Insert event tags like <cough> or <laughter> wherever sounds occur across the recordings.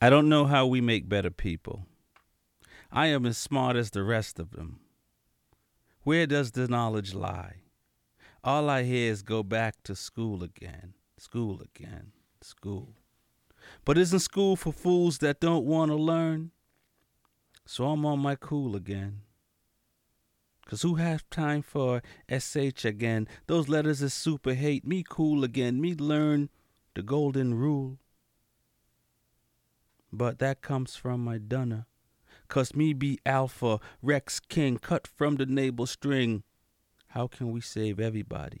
I don't know how we make better people. I am as smart as the rest of them. Where does the knowledge lie? All I hear is go back to school again, school again, school. But isn't school for fools that don't want to learn? So I'm on my cool again. Cause who has time for SH again? Those letters is super hate. Me cool again. Me learn the golden rule. But that comes from my dunner. Cause me be Alpha, Rex King, cut from the navel string. How can we save everybody?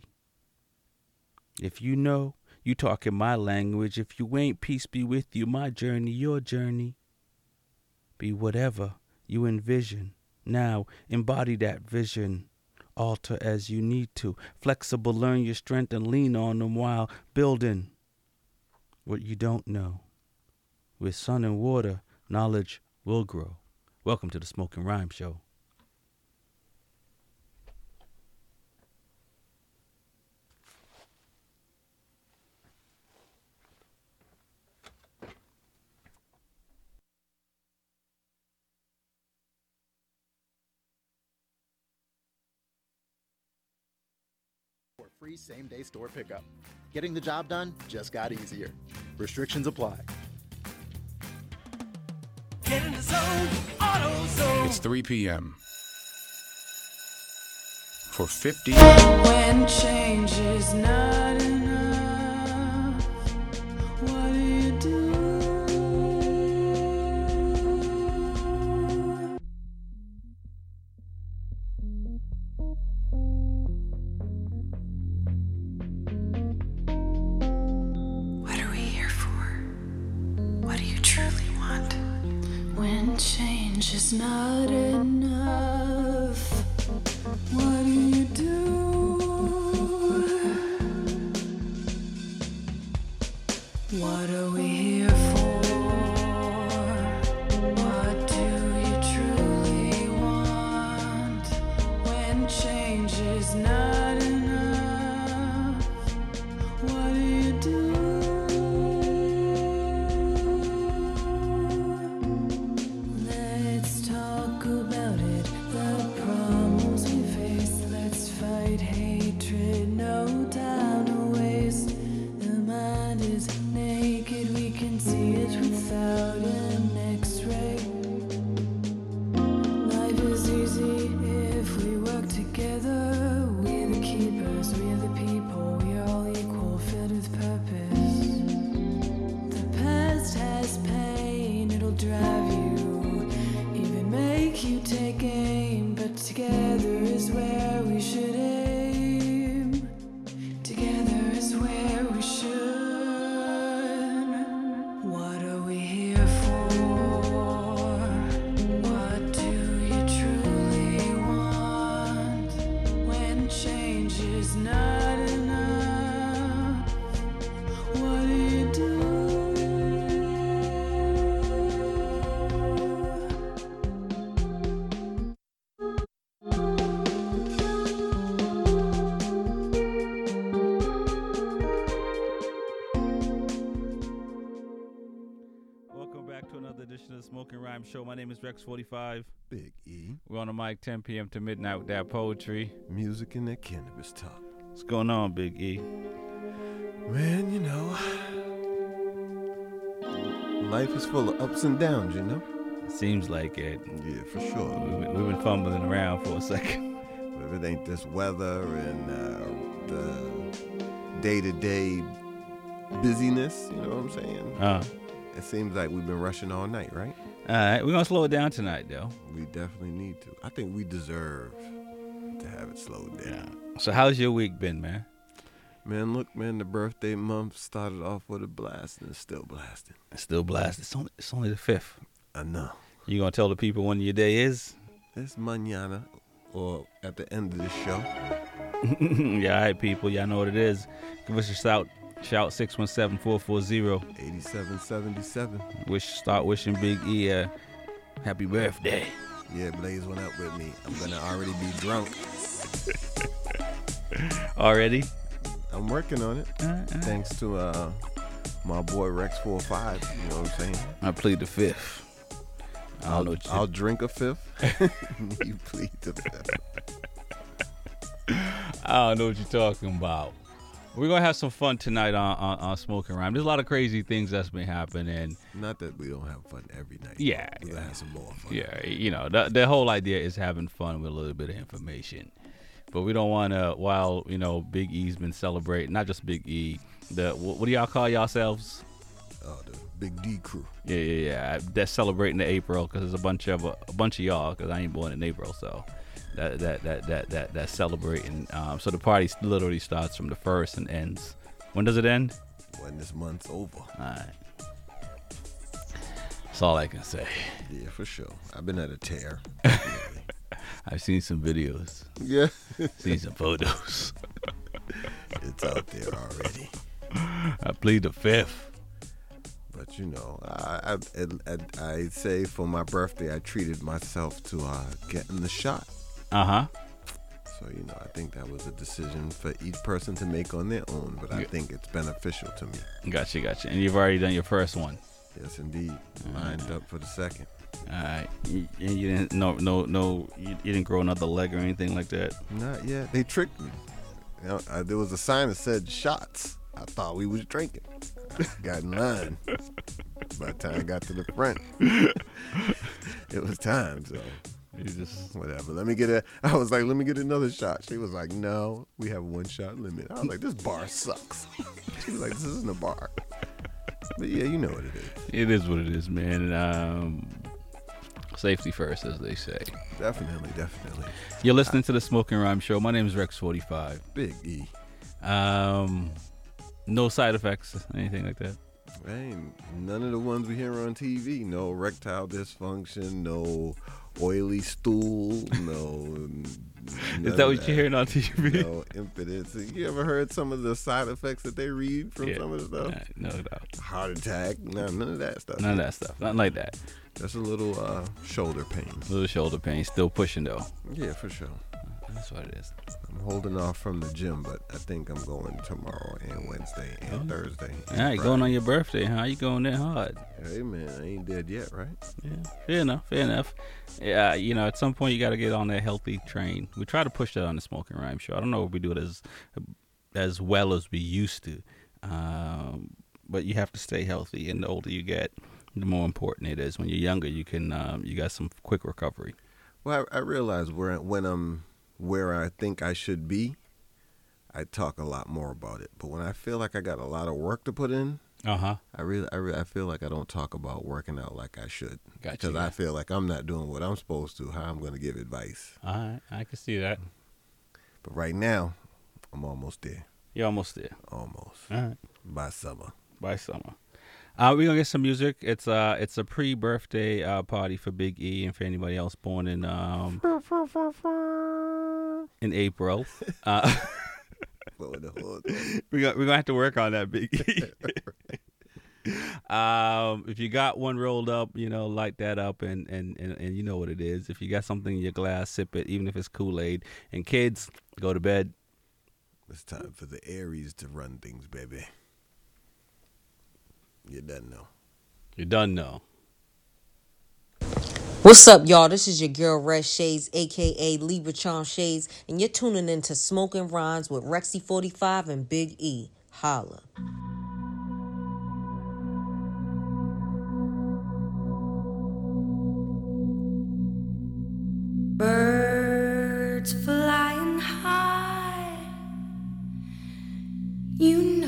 If you know, you talk in my language. If you ain't, peace be with you. My journey, your journey. Be whatever you envision. Now, embody that vision. Alter as you need to. Flexible, learn your strength and lean on them while building what you don't know. With sun and water, knowledge will grow. Welcome to the Smoking Rhyme Show. free same day store pickup. Getting the job done just got easier. Restrictions apply. Get in the zone, AutoZone. It's 3 p.m. For 50 When change is not Show. My name is Rex45. Big E, We're on the mic 10 p.m. to midnight with that poetry. music and that cannabis talk. What's going on, Big E? Man, you know, life is full of ups and downs, you know? Seems like it. Yeah, for sure. been, we've been fumbling around for a second. If it ain't this weather and uh, the day to day busyness, you know what I'm saying? Uh, It seems like we've been rushing all night, right? All right, we're to slow it down tonight, though. We definitely need to. I think we deserve to have it slowed down. Yeah. So, how's your week been, man? Man, look, man, the birthday month started off with a blast and it's still blasting. It's still blasting. It's only, it's only the 5th. I know. You to tell the people when your day is? It's mañana or at the end of the show. <laughs> yeah, all right, people. Y'all know what it is. Give us a shout. Shout 617-440. 8777. Wish start wishing Big E a happy birthday. Yeah, Blaze went up with me. I'm gonna already be drunk. <laughs> Already? I'm working on it. Uh, uh. Thanks to uh, my boy Rex four five. You know what I'm saying? I plead the fifth. I don't I'll, know what you I'll drink a fifth. <laughs> you plead the fifth. <laughs> I don't know what you're talking about. We're gonna have some fun tonight on, on, on Smoking Rhyme. There's a lot of crazy things that's been happening. Not that we don't have fun every night. Yeah, we're gonna yeah. have some more fun. Yeah, you know, the, the whole idea is having fun with a little bit of information. But we don't want to, while, you know, Big E's been celebrating, not just Big E, the, what, what do y'all call yourselves? Oh, the Big D crew. Yeah, yeah, yeah. That's celebrating the April because there's a bunch of a bunch of y'all because I ain't born in April, so that that that that that that's celebrating. Um, so the party literally starts from the first and ends. When does it end? When this month's over. All right. That's all I can say. Yeah, for sure. I've been at a tear. <laughs> I've seen some videos, yeah, <laughs> seen some photos. <laughs> it's out there already. I plead the fifth. But you know, I, I I I say for my birthday, I treated myself to uh, getting the shot. Uh huh. So you know, I think that was a decision for each person to make on their own. But I think it's beneficial to me. Gotcha, gotcha. And you've already done your first one. Yes, indeed. Lined up for the second. All right. And you didn't no no no you, didn't grow another leg or anything like that. Not yet. They tricked me. You know, uh, there was a sign that said shots. I thought we was drinking. I <laughs> got in line. By the time I got to the front, <laughs> it was time. So You just whatever. Let me get a. I was like, let me get another shot. She was like, no, we have one shot limit. I was like, this bar sucks. <laughs> She was like, this isn't a bar. But yeah, you know what it is. it is what it is, man. Um, safety first, as they say. Definitely, definitely. You're listening to the Smoking Rhyme Show. My name is Rex45. Big E. Um, no side effects, anything like that. Ain't none of the ones we hear on TV. No erectile dysfunction. No oily stool. No. Is that what you're hearing on TV? No impotence. You ever heard some of the side effects that they read from some of the stuff? Nah, no doubt. Heart attack. No, none of that stuff. None of that stuff. Nothing like that. Just a little uh, shoulder pain. little shoulder pain. Still pushing though. Yeah, for sure. That's what it is. I'm holding off from the gym, but I think I'm going tomorrow and Wednesday and Thursday. and All right, going on your birthday, huh? You going that hard? Hey man, I ain't dead yet, right? Yeah, fair enough. Fair enough. Yeah, you know, at some point you got to get on that healthy train. We try to push that on the Smoking Rhyme show. I don't know if we do it as as well as we used to, um, but you have to stay healthy. And the older you get, the more important it is. When you're younger, you can um, you got some quick recovery. Well, I, I realize where when I'm where I think I should be, I talk a lot more about it. But when I feel like I got a lot of work to put in, Uh huh. I really, I, really, I feel like I don't talk about working out like I should. Gotcha, Because I feel like I'm not doing what I'm supposed to. How I'm going to give advice. All right, I can see that. But right now, I'm almost there. You're almost there. Almost All right. by summer. by summer. Uh, we're gonna get some music. It's uh it's a pre-birthday uh, party for Big E and for anybody else born in um in April. Uh, <laughs> we're gonna we're gonna have to work on that, Big E. <laughs> um, if you got one rolled up, you know, light that up, and, and and and you know what it is. If you got something in your glass, sip it, even if it's Kool Aid. And kids, go to bed. It's time for the Aries to run things, baby. You done know. You're done now. What's up, y'all? This is your girl Red Shades, aka Libra Charm Shades, and you're tuning in to Smoking Rhymes with Rexy45 and Big E. Holla. Birds flying high. You know how I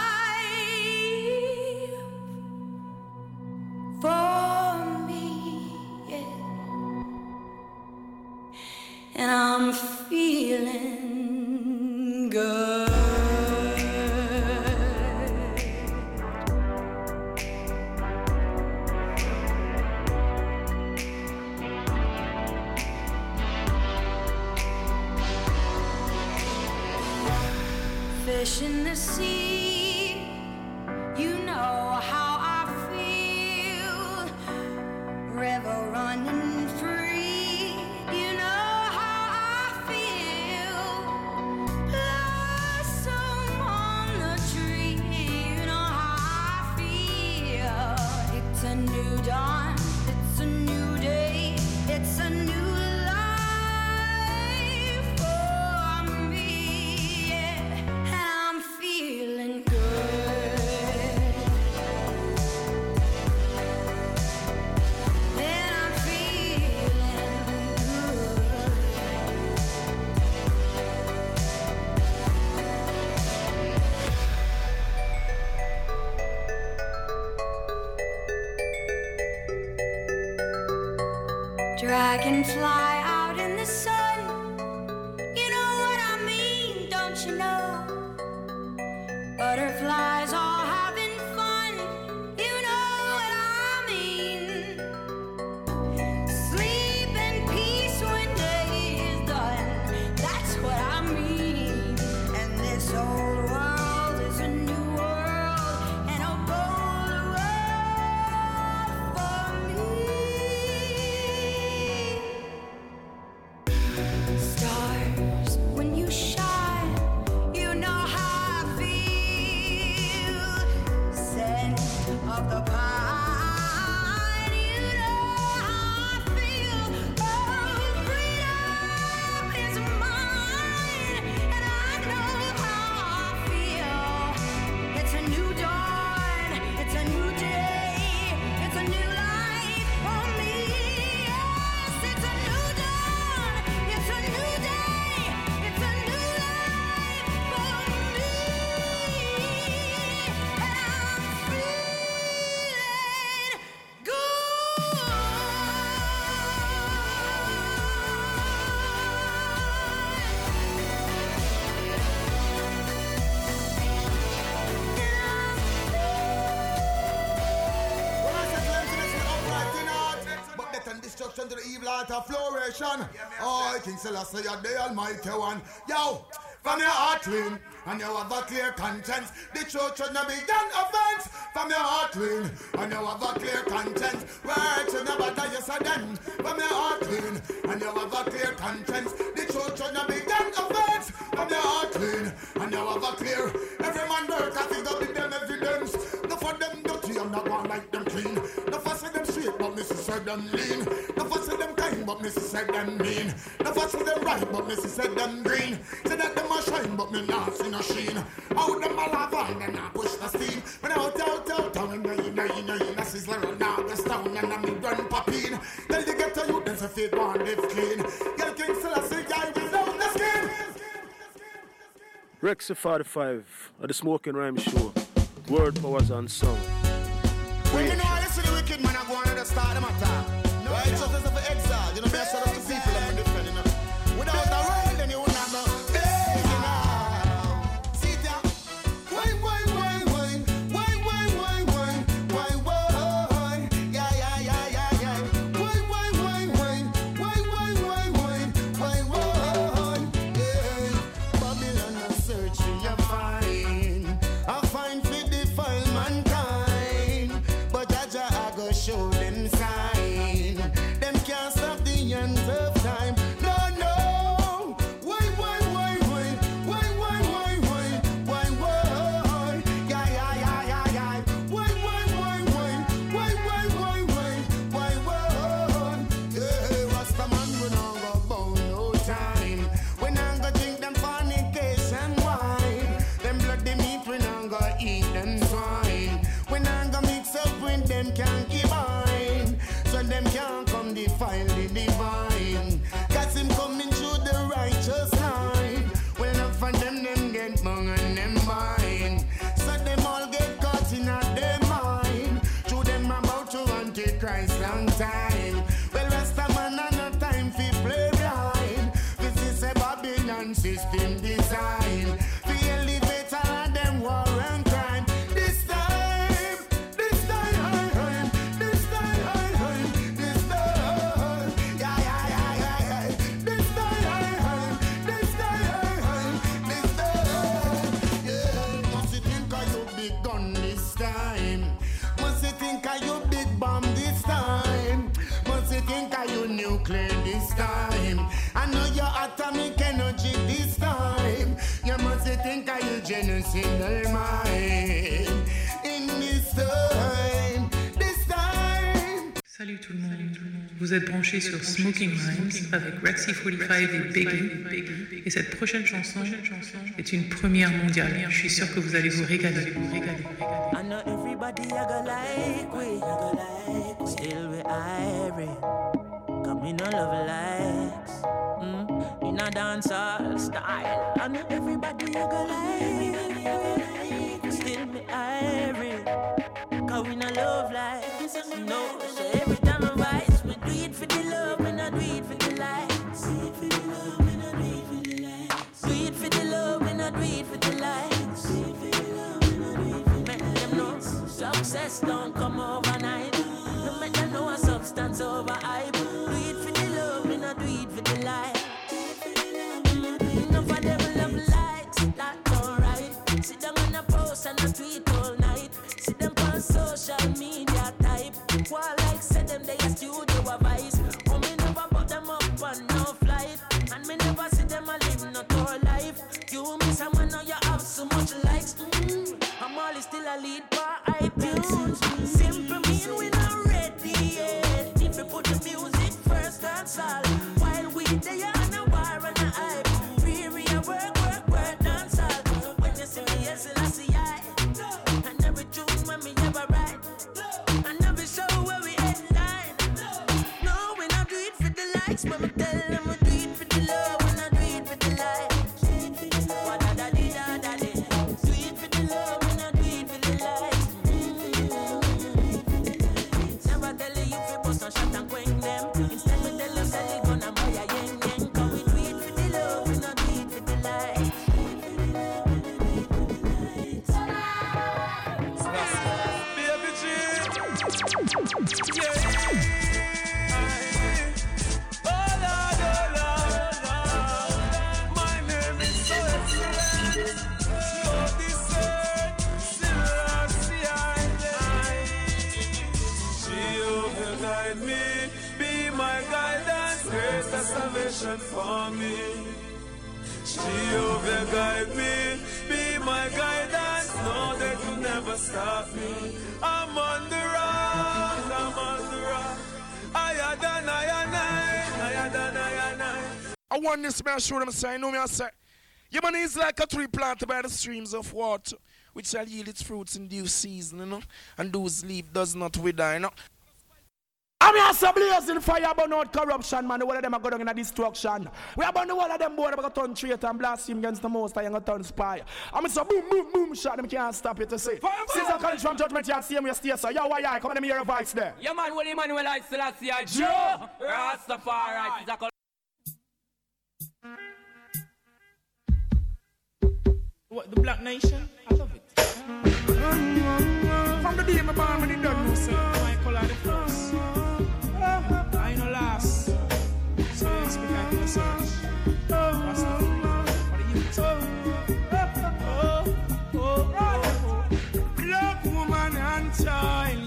for me. And I'm feeling Dragonfly can in flourishing. Oh, King Selassie, you're the almighty one. Yo, from your heart clean, and you have a clear conscience. The church should not be done offense. From your heart clean, and you have a clear conscience. Words should never die, and then. From your heart clean, and you have a clear conscience. Said them mean. No for say them right, but Missy said them green. Say that them a shine, but me not see no sheen. Out them a lava and then I push the steam. When out, out, out, out, in the inner, inner, inner, sizzler and now the stone and I'm run popping. Tell the get to you, then say fit one live clean. Girl King Selassie, guy without the skin. Rexy 45 at the Smoking Rhyme Show. Word powers and sound. When you know I listen to wicked man, I go on to the start of my time. Right, so this exile. You know, me I set up the people I'm defending. Without the world, then you up with them concubine. So them can't come defile the divine. Cause him coming through the righteous line. Well, enough for them, them get bung and them mine. Of your genocidal mind. In this time, this time. Salut tout le monde. Vous êtes branchés sur Smoking Rhymes avec Rexy 45 et Biggie. Et cette prochaine chanson est une première mondiale. Je suis sûr que vous allez vous régaler. Vous régaler. I know everybody I go like we, still we irie. Come in no love likes, mm, in a dancehall style. I know everybody I go like, still me irie. Cause we no love likes, no. So every time I rise, we do it for the love, we not do it for the likes. Do it for the love, we not do it for the likes. Do it for the love, we not do it for the likes. Do it for the love, we not do it for the Make them know success don't come overnight. No know a substance over hype. Salvation for me. Jehovah guide me, be my guidance, know that you never stop me. I'm on the rock, I'm on the rock. I want this man show them say, know me I say. Your money is like a tree planted by the streams of water, which shall yield its fruits in due season, you know, and whose leaf does not wither, you know. I'm here some blazing fire burn out corruption, man. The whole of them are going in destruction. We are burn the whole of them board, I'm going to turn traitor and blaspheme against the most high and going to turn spy. I'm so boom, boom, boom, shot them can't stop it to say. Since I come from judgment, you see me, you stay so. Yo, why, I come and hear a voice there. Yeah, man, Willie Manuel I Selassie I Jah. Jah Rastafari. It's What, the Black Nation? I love it. From the day my born, when it done, no say, my color the first. Black woman and child,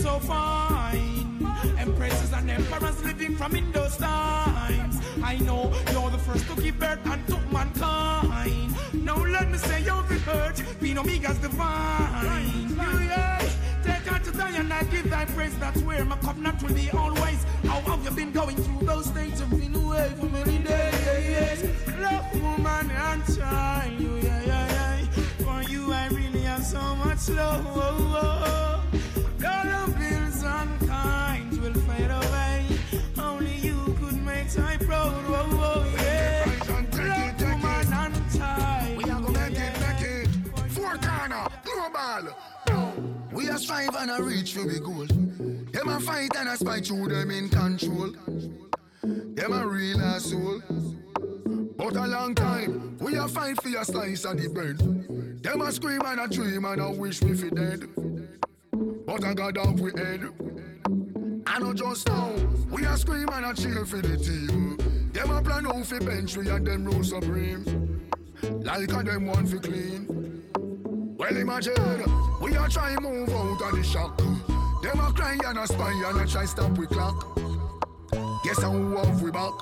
so fine. Empresses and emperors living from in those times. I know you're the first to give birth and took mankind. Now let me say you've been hurt, being Omega's divine. You, yeah. Take her to die and I give thy praise. That's where my covenant will be always. How have you been going through those states? You've been away for many days. Love, woman, and child. Yeah, yeah, yeah. For you, I really have so much love. Dollar bills and kinds will fade away. Only you could make I proud. Oh, oh, yeah. Love, woman, and child. We are gonna make it, make it. Four corner, global. We are strive and a reach for the goal. Them a fight and a spite through them in control. Them a real asshole. But a long time, we a fight for your slice of the bread. Them a scream and a dream and a wish we fi dead. But I got off with head. I know just now, we a scream and cheer for the team. Them a plan out fi bench we and them rule supreme. Like a them one fi clean. Well imagine, we a try move out of the shock. Them a cry and a spy and a try stop we clock. Guess how off we back.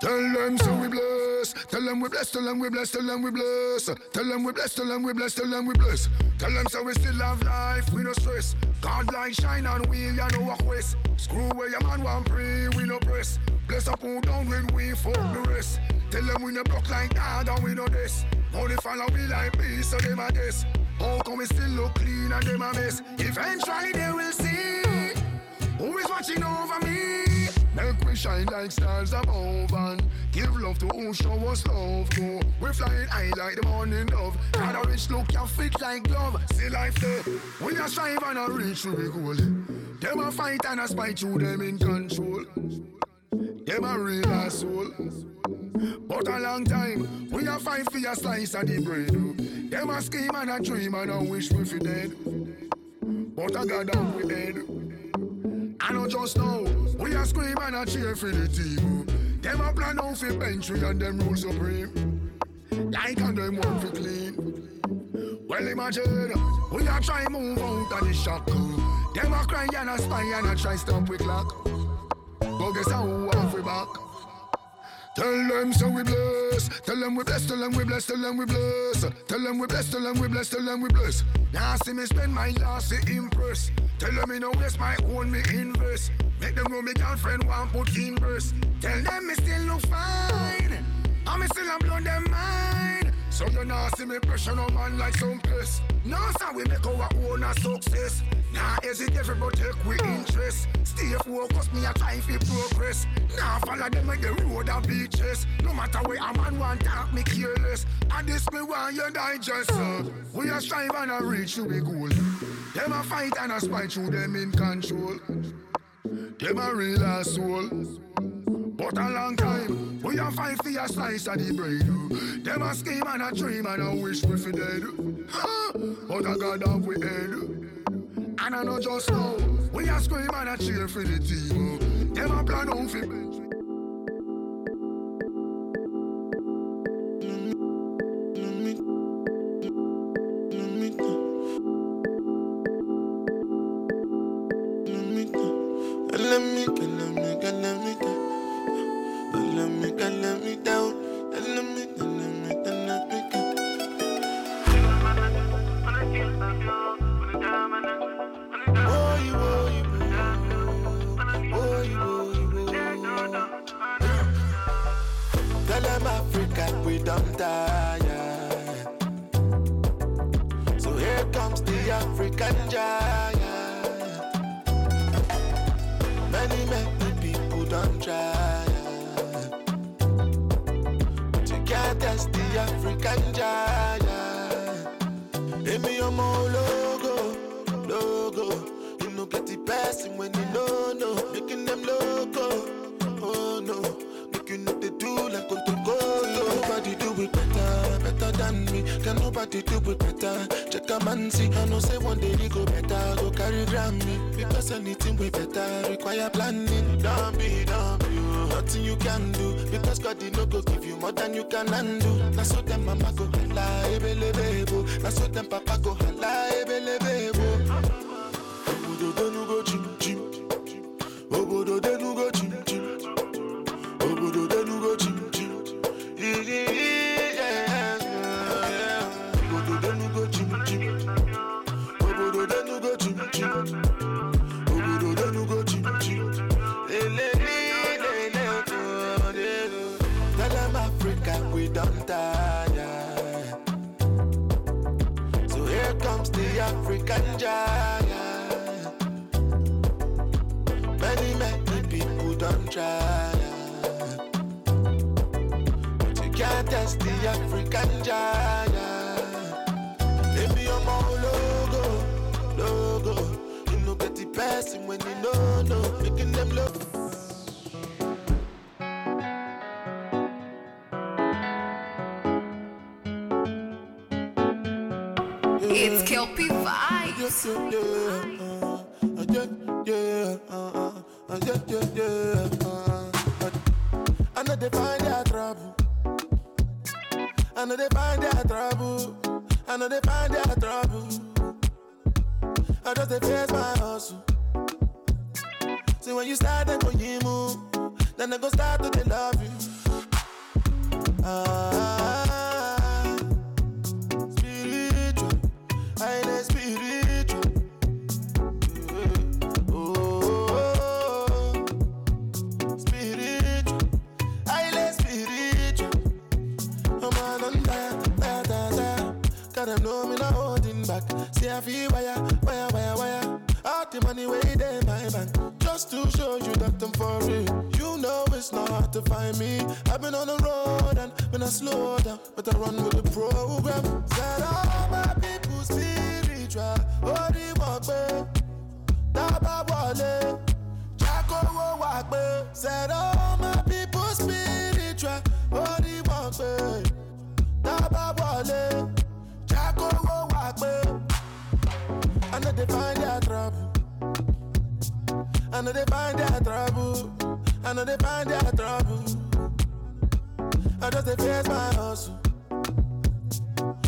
Tell them so we bless. Tell them we bless. Tell them we bless. Tell them we bless. Tell them we bless. Tell them we bless. Tell them we bless. Tell them so we still have life. We no stress. God like shine on we ya no walk west. Screw where your man want pray. We no press. Bless up who down when we fuck the rest. Tell them we no block like that and we no this. Only follow we like peace so them a this. How come we still look clean and them a mess? Eventually they will see who is watching over me. Make we shine like stars above and give love to who show us love. Go, we flying high like the morning dove. Got a rich look, you fit like glove. See life there, we a strive and a reach to the goal. Them a fight and a spite you, them in control. Them a real asshole. But a long time, we a fight for your slice of the bread. Them a scheme and a dream and a wish we fi dead. But I got down we head. I know just now, we a scream and a cheer for the team. Them a plan out for bench we and them rule supreme. Like and them want for clean. Well imagine, we a try move out of the shock. Them a cry and a spy and a try stop we clock. But guess how we back. Tell them so we bless. Tell them we bless. Tell them we bless. Tell them we bless. Tell them we bless. Tell them we bless. Tell them we bless. Now see me spend my last Tell them me no waste my own me invest. Make them know me girlfriend want put in verse. Tell them me still look fine. Me still am blow them mind. So you know see me pressure no man like some piss. No sir we make our own a success. Nah hesitate but take we interest. Stay focused me a try fi progress. Nah follow them with the road and beaches. No matter where a man want talk me careless. And this me want you digest. Uh. We a strive and a reach to the goal. Them a fight and a spite through them in control. Them a real asshole. But a long time, we a fight for a slice of the bread. Them a scheme and a dream and a wish we fi dead. But I got off we head. And I know just now, we a scream and a cheer for the team. Them a plan out fi It's Kelpie Vibes. Yes, yeah, yeah, uh, uh, yeah, yeah, yeah. I know they find their trouble. I know they find their trouble. I know they find their trouble. I just they face my hustle. See when you start to go you move, then they go start to they love you. Ah, See I feel wire, wire, wire, wire. All the money way there my bank. Just to show you that I'm for real. You know it's not hard to find me. I've been on the road and when I slow down, but I run with the program. Said all my people spiritual. Oh, the walk. Daba wale. Wo walk. Said all my I know they find their trouble. I know they find their trouble. I just they face my hustle.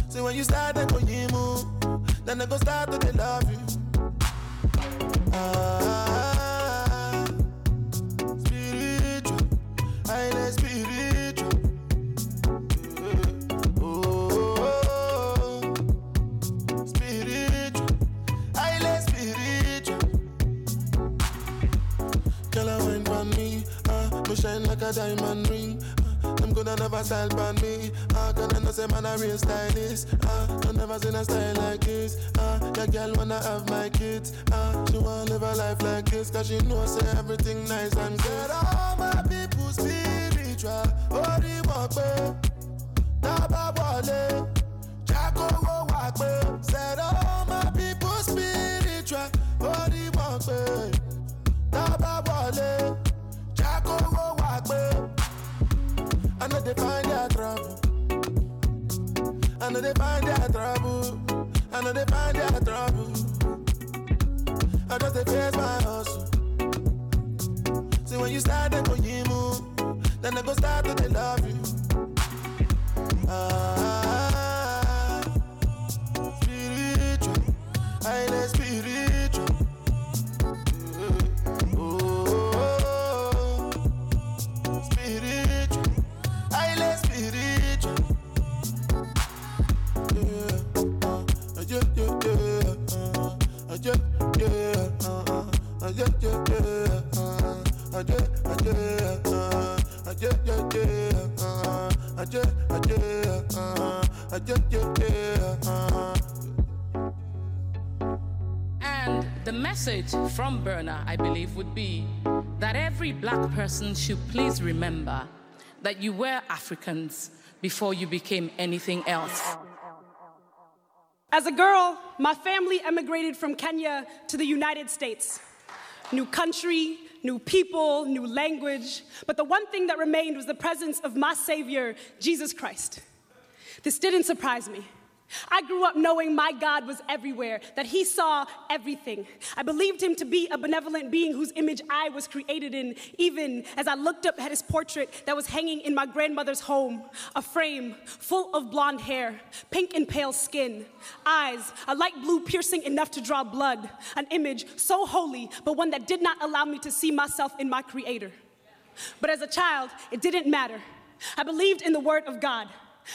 See when you start to go you move, then they go start to they love you. Ah, spiritual, highly spiritual. A diamond ring. ah, Them coulda never style on me, ah, can I know say man a real stylist, ah, I never seen a style like this, ah, your girl wanna have my kids, ah, she wanna live a life like this, cause she know say everything nice and good. All my people spiritual, oh the walk back, Daba wale, Jacko wo walk back, said all know they find their trouble. I know they find their trouble. I just they face my hustle. See when you start to go you move, then they go start to they love you. And the message from Burner, I believe, would be that every black person should please remember that you were Africans before you became anything else. As a girl, my family emigrated from Kenya to the United States. New country, new people, new language. But the one thing that remained was the presence of my Savior, Jesus Christ. This didn't surprise me. I grew up knowing my God was everywhere, that He saw everything. I believed Him to be a benevolent being whose image I was created in, even as I looked up at His portrait that was hanging in my grandmother's home a frame full of blonde hair, pink and pale skin, eyes, a light blue piercing enough to draw blood, an image so holy, but one that did not allow me to see myself in my Creator. But as a child, it didn't matter. I believed in the Word of God.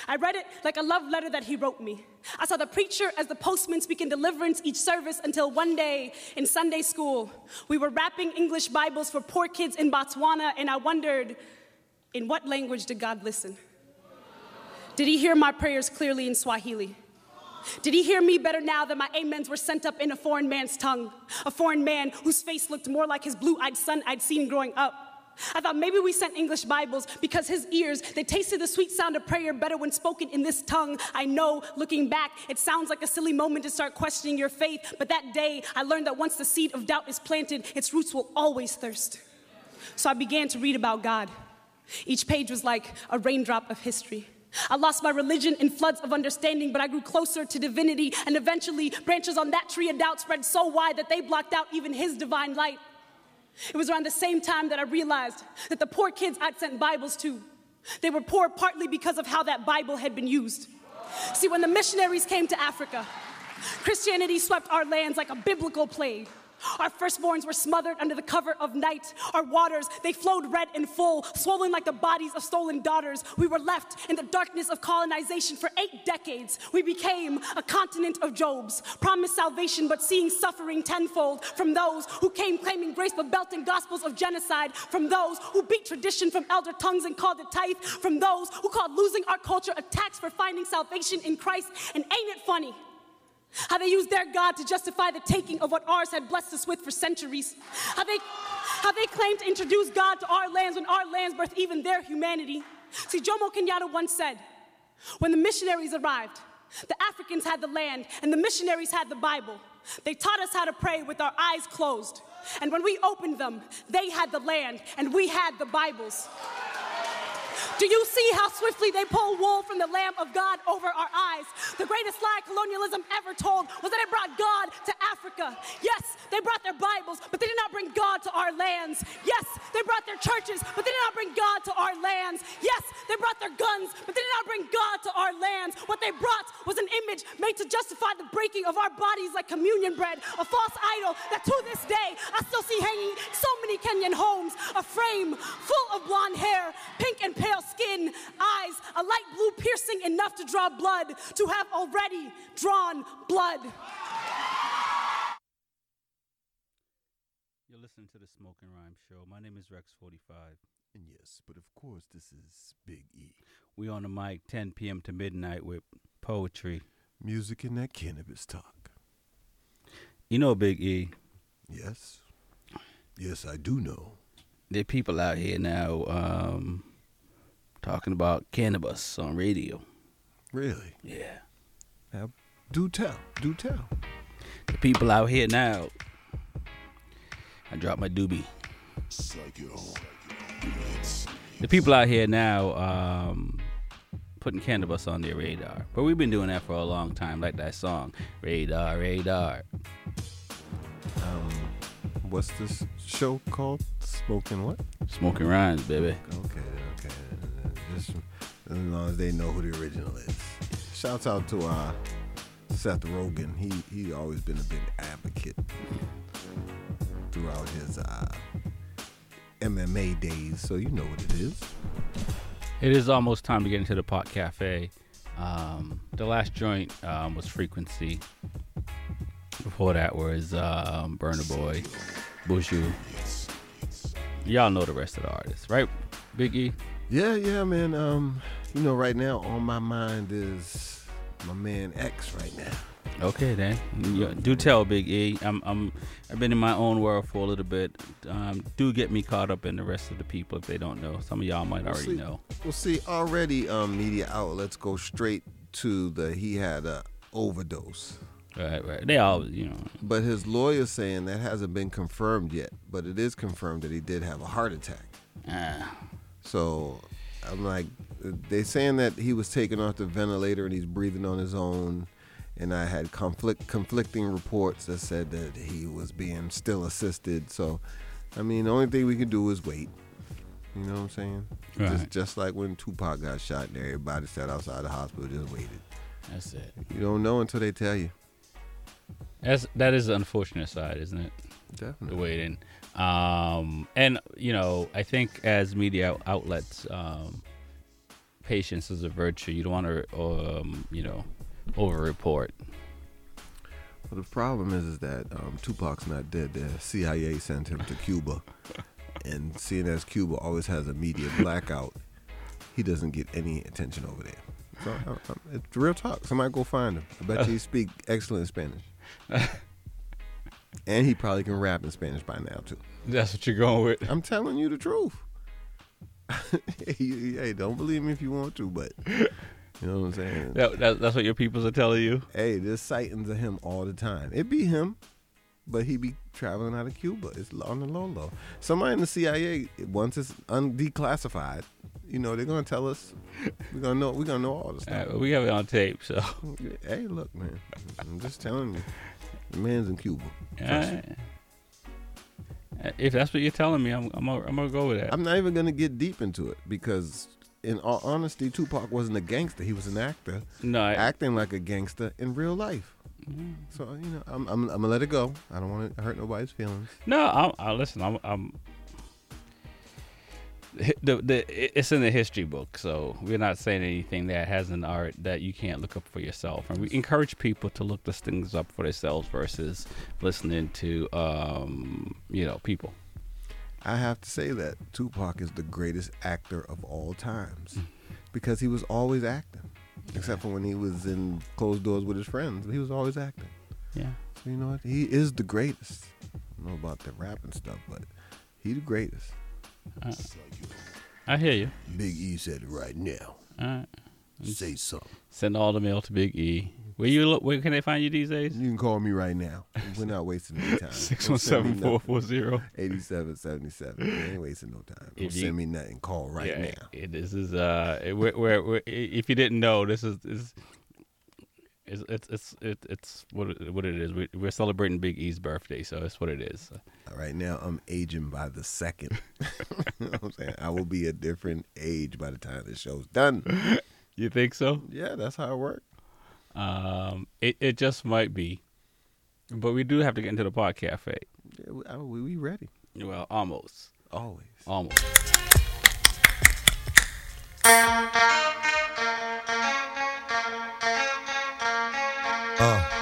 I read it like a love letter that he wrote me. I saw the preacher as the postman speaking deliverance each service until one day in Sunday school, we were wrapping English Bibles for poor kids in Botswana, and I wondered, in what language did God listen? Did he hear my prayers clearly in Swahili? Did he hear me better now that my amens were sent up in a foreign man's tongue? A foreign man whose face looked more like his blue eyed son I'd seen growing up. I thought maybe we sent English Bibles because his ears, they tasted the sweet sound of prayer better when spoken in this tongue. I know, looking back, it sounds like a silly moment to start questioning your faith, but that day I learned that once the seed of doubt is planted, its roots will always thirst. So I began to read about God. Each page was like a raindrop of history. I lost my religion in floods of understanding, but I grew closer to divinity, and eventually branches on that tree of doubt spread so wide that they blocked out even his divine light. It was around the same time that I realized that the poor kids I'd sent Bibles to, they were poor partly because of how that Bible had been used. See, when the missionaries came to Africa, Christianity swept our lands like a biblical plague. Our firstborns were smothered under the cover of night. Our waters, they flowed red and full, swollen like the bodies of stolen daughters. We were left in the darkness of colonization for eight decades. We became a continent of Jobs, promised salvation but seeing suffering tenfold from those who came claiming grace but belting gospels of genocide, from those who beat tradition from elder tongues and called it tithe, from those who called losing our culture a tax for finding salvation in Christ. And ain't it funny? How they used their God to justify the taking of what ours had blessed us with for centuries. How they, how they claimed to introduce God to our lands when our lands birthed even their humanity. See, Jomo Kenyatta once said, when the missionaries arrived, the Africans had the land and the missionaries had the Bible. They taught us how to pray with our eyes closed. And when we opened them, they had the land and we had the Bibles. Do you see how swiftly they pull wool from the Lamb of God over our eyes? The greatest lie colonialism ever told was that it brought God to Africa. Yes, they brought their Bibles, but they did not bring God to our lands. Yes, they brought their churches, but they did not bring God to our lands. Yes, they brought their guns, but they did not bring God to our lands. What they brought was an image made to justify the breaking of our bodies like communion bread, a false idol that to this day I still see hanging so many Kenyan homes, a frame full of blonde hair, pink and pale skin, eyes, a light blue piercing enough to draw blood, to have already drawn blood. You're listening to the Smoking Rhyme Show. My name is Rex45. And yes, but of course, this is Big E. We on the mic 10 p.m. to midnight with poetry. Music and that cannabis talk. You know Big E. Yes. Yes, I do know. There are people out here now um, talking about cannabis on radio. Really? Yeah. Now, do tell. Do tell. The people out here now. I dropped my doobie. The people out here now um, putting cannabis on their radar. But we've been doing that for a long time, like that song, Radar, Radar. Um, what's this show called? Smoking what? Smoking rhymes, baby. Okay, okay. As long as they know who the original is. Shouts out to uh, Seth Rogen. He he always been a big advocate throughout his uh, MMA days, so you know what it is. It is almost time to get into the pot cafe. Um, the last joint um, was Frequency. Before that was um, Burna Boy, Bushu. Y'all know the rest of the artists, right? Biggie. Yeah, yeah, man. Um, you know, right now on my mind is my man X right now. Okay then, Yeah, do tell Big E. I'm I'm I've been in my own world for a little bit. Um, do get me caught up in the rest of the people if they don't know. Some of y'all might We'll already see. know. Well, see, already um, media outlets go straight to the he had a overdose. Right, right. They all, you know. But his lawyer saying that hasn't been confirmed yet, but it is confirmed that he did have a heart attack. Ah. So I'm like, they saying that he was taken off the ventilator and he's breathing on his own. And I had conflict conflicting reports that said that he was being still assisted. So, I mean, the only thing we can do is wait. You know what I'm saying? Right. Just just like when Tupac got shot and everybody sat outside the hospital, just waited. That's it. You don't know until they tell you. That's that is the unfortunate side, isn't it? Definitely. The waiting. Um, and you know, I think as media outlets, um, patience is a virtue. You don't want to, um, you know, over-report. Well, the problem is, is that um, Tupac's not dead. The CIA sent him to Cuba, <laughs> and seeing as Cuba always has a media blackout, he doesn't get any attention over there. So uh, uh, it's real talk. Somebody go find him. I bet you he <laughs> speak excellent Spanish, <laughs> and he probably can rap in Spanish by now too. That's what you're going with. I'm telling you the truth. <laughs> hey, hey, don't believe me if you want to, but you know what I'm saying. That, that, that's what your peoples are telling you. Hey, there's sightings of him all the time. It be him, but he be traveling out of Cuba. It's on the low low. Somebody in the CIA, once it's undeclassified, You know, they're gonna tell us. We're gonna know. We're gonna know all this Uh, stuff. we have it on tape, so. Hey, look, man. I'm just telling you. The man's in Cuba. Uh, If that's what you're telling me, I'm I'm gonna, I'm gonna go with that. I'm not even gonna get deep into it because, in all honesty, Tupac wasn't a gangster. He was an actor. No, I- acting like a gangster in real life. Mm. So you know, I'm, I'm I'm gonna let it go. I don't want to hurt nobody's feelings. No, I'm, I listen. I'm, I'm the, the it's in the history book, so we're not saying anything that has an art that you can't look up for yourself. And we encourage people to look these things up for themselves versus listening to um you know people. I have to say that Tupac is the greatest actor of all times because he was always acting, except for when he was in closed doors with his friends. He was always acting. Yeah. So you know what? He is the greatest. I don't know about the rapping stuff, but he the greatest. Uh, I hear you. Big E said it right now. All right. Say something. Send all the mail to Big E. Where you look? Where can they find you these days? You can call me right now. We're not wasting any time. Six <laughs> Don't one send me seven four nothing. four zero 8777. We ain't wasting no time. Don't you- send me nothing. Call right Yeah, now. it- this is uh, we're, we're, we're, if you didn't know, this is is. It's it's it's it, it's what it, what it is. We, we're celebrating Big E's birthday, so it's what it is. Right now, I'm aging by the second. <laughs> you know what I'm saying? I will be a different age by the time the show's done. <laughs> You think so? Yeah, that's how it works. Um, it it just might be, but we do have to get into the pod cafe. Yeah, we, I- we, we ready. Well, almost, Always. almost. Uh.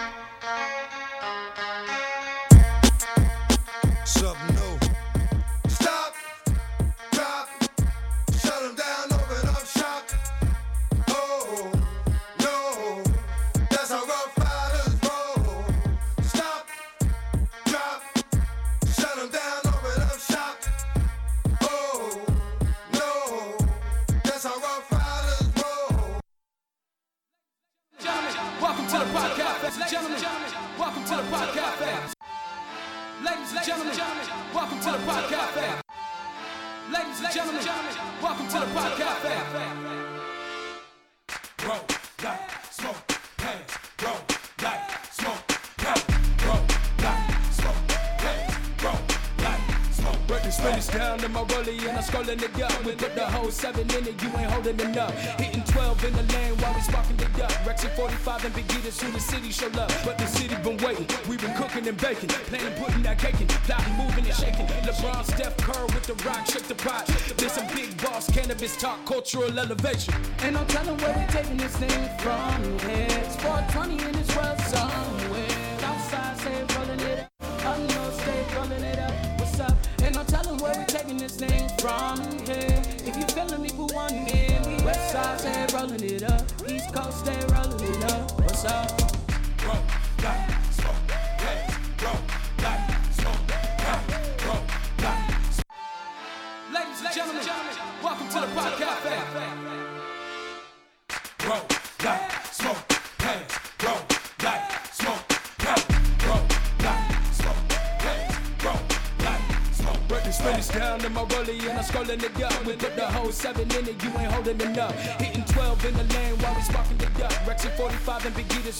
Cultural elevation. Ain't no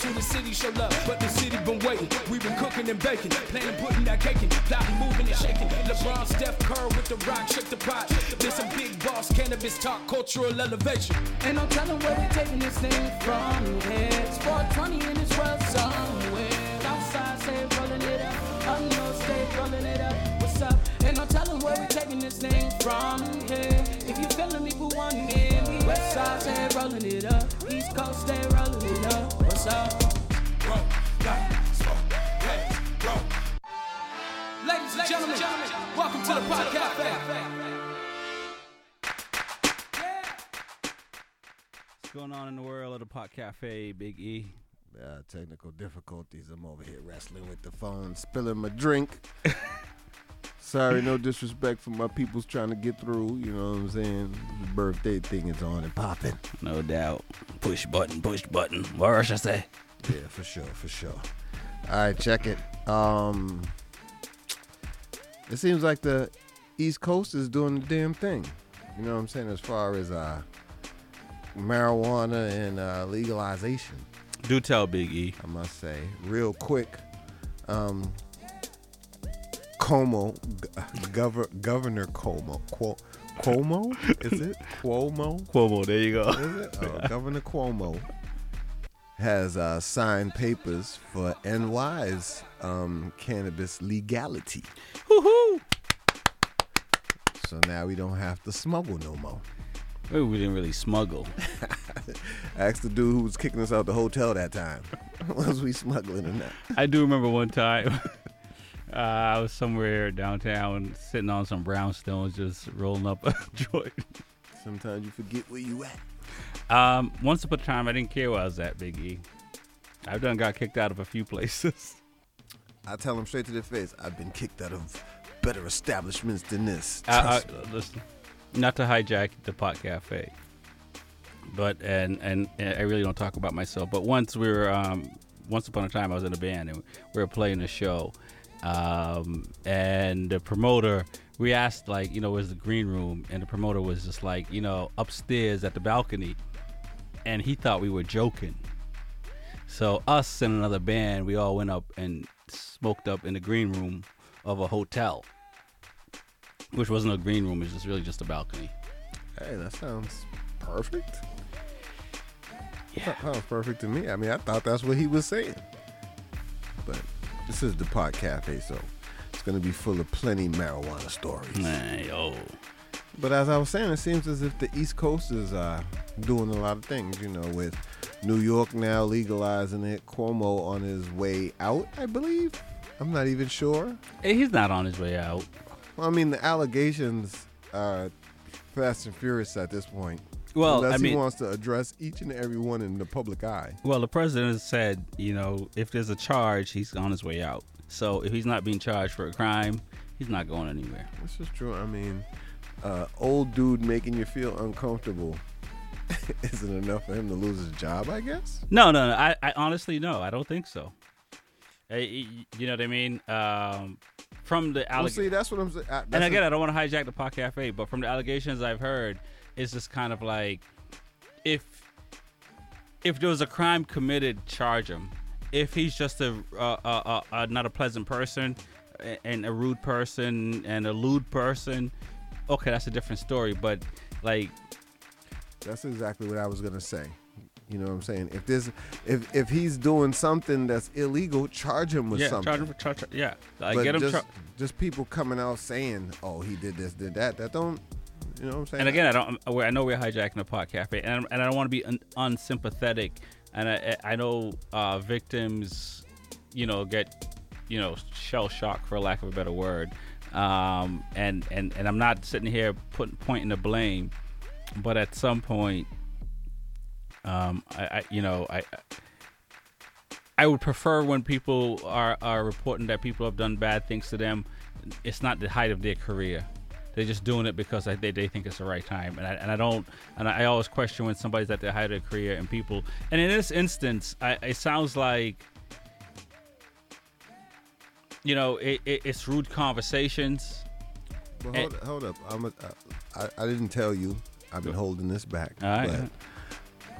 and who the city show up. But the city been waiting. we been cooking and baking. Planning, putting that cake in. Plotting, moving and shaking. LeBron, Steph Curry with the rock, shake the pot. There's some big boss cannabis talk, cultural elevation. And I'm telling where we taking this thing from here. It's 420 in this world somewhere. Outside, say rolling it up. Know, stay rolling it up. What's up? And I'm telling where we taking this thing from here. If you feeling me, put one in. West side, stay rolling it up. East Coast, stay rolling it up. What's up? Roll like smoke, hands. Roll. Ladies and gentlemen, welcome to the podcast. What's going on in the world of the Pot Cafe, Big E? Uh, technical difficulties. I'm over here wrestling with the phone, spilling my drink. <laughs> Sorry, no disrespect for my people's trying to get through. You know what I'm saying? The birthday thing is on and popping. No doubt. Push button, push button. What should I say? Yeah, for sure, for sure. All right, check it. Um, it seems like the East Coast is doing the damn thing. You know what I'm saying? As far as uh, marijuana and uh, legalization. Do tell Big E. I must say, real quick. Um, Como, Gov- Governor Como, Cuo- Cuomo, is it Cuomo? Cuomo, there you go. Is it? Oh, <laughs> Governor Cuomo has uh, signed papers for NY's um, cannabis legality. Woohoo! So now we don't have to smuggle no more. Maybe we didn't really smuggle. <laughs> Ask the dude who was kicking us out the hotel that time. <laughs> was we smuggling or not? I do remember one time. Uh, I was somewhere downtown sitting on some brownstones, just rolling up <laughs> a joint. Sometimes you forget where you at. Um, once upon a time, I didn't care where I was at, Big E. I've done got kicked out of a few places. I tell them straight to their face, I've been kicked out of better establishments than this. Trust me. listen, not to hijack the pot cafe, but and, and and I really don't talk about myself. But once we were, um, once upon a time, I was in a band and we were playing a show, um, and the promoter. We asked like, you know, where's the green room? And the promoter was just like, you know, upstairs at the balcony, and he thought we were joking. So us and another band, we all went up and smoked up in the green room of a hotel, which wasn't a green room; it was just really just a balcony. Hey, that sounds perfect. Yeah. That sounds perfect to me. I mean, I thought that's what he was saying. But this is the Pot Cafe, so it's going to be full of plenty marijuana stories. Man, yo. But as I was saying, it seems as if the East Coast is uh, doing a lot of things, you know, with New York now legalizing it, Cuomo on his way out, I believe. I'm not even sure. Hey, He's not on his way out. Well, I mean, the allegations are fast and furious at this point. Well, Unless I he mean- wants to address each and every one in the public eye. Well, the president has said, you know, if there's a charge, he's on his way out. So if he's not being charged for a crime, he's not going anywhere. This is true. I mean, uh, old dude making you feel uncomfortable <laughs> isn't enough for him to lose his job, I guess. No, no, no. I, I honestly no. I don't think so. Uh, y- You know what I mean? Um, from the Well, allegations. see, that's what I'm saying. And that's again, I don't want to hijack the pot cafe, but from the allegations I've heard, it's just kind of like if if there was a crime committed, charge him. If he's just a uh, uh, uh, uh, not a pleasant person and a rude person and a lewd person, okay, that's a different story. But like, That's exactly what I was gonna say. You know what I'm saying? If this, if if he's doing something that's illegal, charge him with yeah, something. charge him charge. Yeah, like But get him. just, char- just people coming out saying, "Oh, he did this, did that." That don't, you know what I'm saying? And again, I don't. I'm- know we're hijacking the pot cafe, and, and I don't want to be un, unsympathetic. And I, I know uh, victims, you know, get, you know, shell shock for lack of a better word. Um, and and and I'm not sitting here putting pointing the blame, but at some point, um, I, I you know, I. I would prefer when people are, are reporting that people have done bad things to them. It's not the height of their career. They're just doing it because they, they think it's the right time. And I, and I don't, and I always question when somebody's at the height of their career and people, and in this instance, I, it sounds like, you know, it, it, it's rude conversations. Well, hold, hold up. I'm a, I, I didn't tell you. I've been holding this back. All right.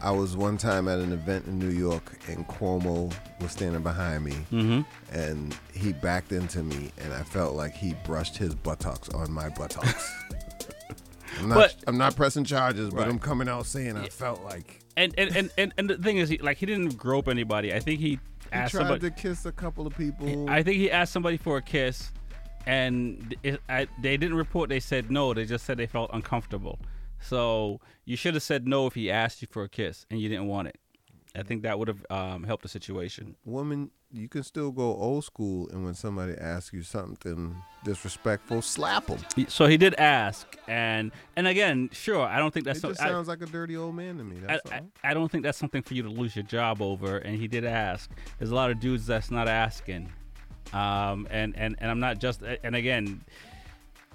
I was one time at an event in New York, and Cuomo was standing behind me, Mhm. and he backed into me, and I felt like he brushed his buttocks on my buttocks. <laughs> I'm not. But- I'm not pressing charges, but I'm coming out saying I felt like And and, and, and, and the thing is, he, like, he didn't grope anybody. I think he he asked tried somebody. to kiss a couple of people. I think he asked somebody for a kiss, and it, I, they didn't report. They said no. They just said they felt uncomfortable. So you should have said no if he asked you for a kiss and you didn't want it. I think that would have um, helped the situation. Woman, you can still go old school, and when somebody asks you something disrespectful, slap them. So he did ask, and and again, sure, I don't think that's It just I- sounds like a dirty old man to me. I, That's I, all. I don't think that's something for you to lose your job over. And he did ask. There's a lot of dudes that's not asking. Um, and, and, and I'm not just, and again,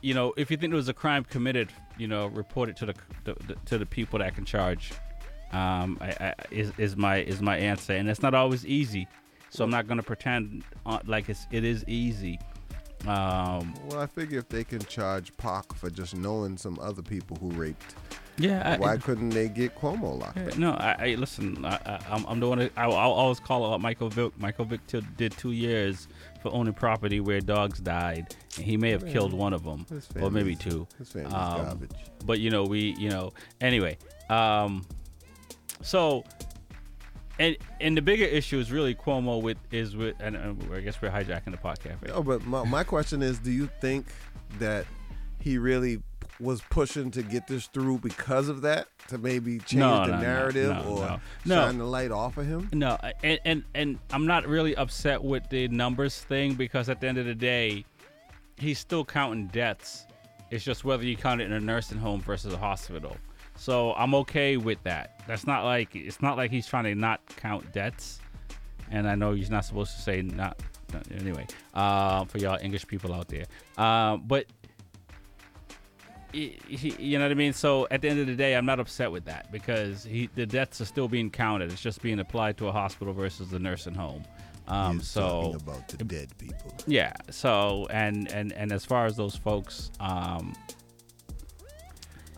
you know, if you think there was a crime committed, you know, report it to the, the, the to the people that can charge. Um, I, I, is, is my is my answer, and it's not always easy. So I'm not going to pretend uh, like it's it is easy. Um, Well, I figure if they can charge Pac for just knowing some other people who raped, Yeah, I- why couldn't they get Cuomo locked Yeah, up? no, I, I listen. I, I, I'm, I'm the one. That, I, I'll always call out Michael Vick. Michael Vick t- did two years for owning property where dogs died, and he may have Man, killed one of them, or maybe two. his Um, garbage. But you know, we, you know, anyway. Um, so, and and the bigger issue is really Cuomo with is with, and, I guess we're hijacking the podcast. Right? No, but my, my question is, do you think that he really was pushing to get this through because of that to maybe change No, the no, narrative no, or shine the light off of him? No, and, and and I'm not really upset with the numbers thing because at the end of the day, he's still counting deaths. It's just whether you count it in a nursing home versus a hospital. So I'm okay with that. That's not like it's not like he's trying to not count deaths. And I know he's not supposed to say not. Anyway, uh, for y'all English people out there, uh, but he, he- you know what I mean. So at the end of the day, I'm not upset with that because he the deaths are still being counted. It's just being applied to a hospital versus the nursing home. Um, He's so talking about the dead people. yeah. So and and and as far as those folks, um,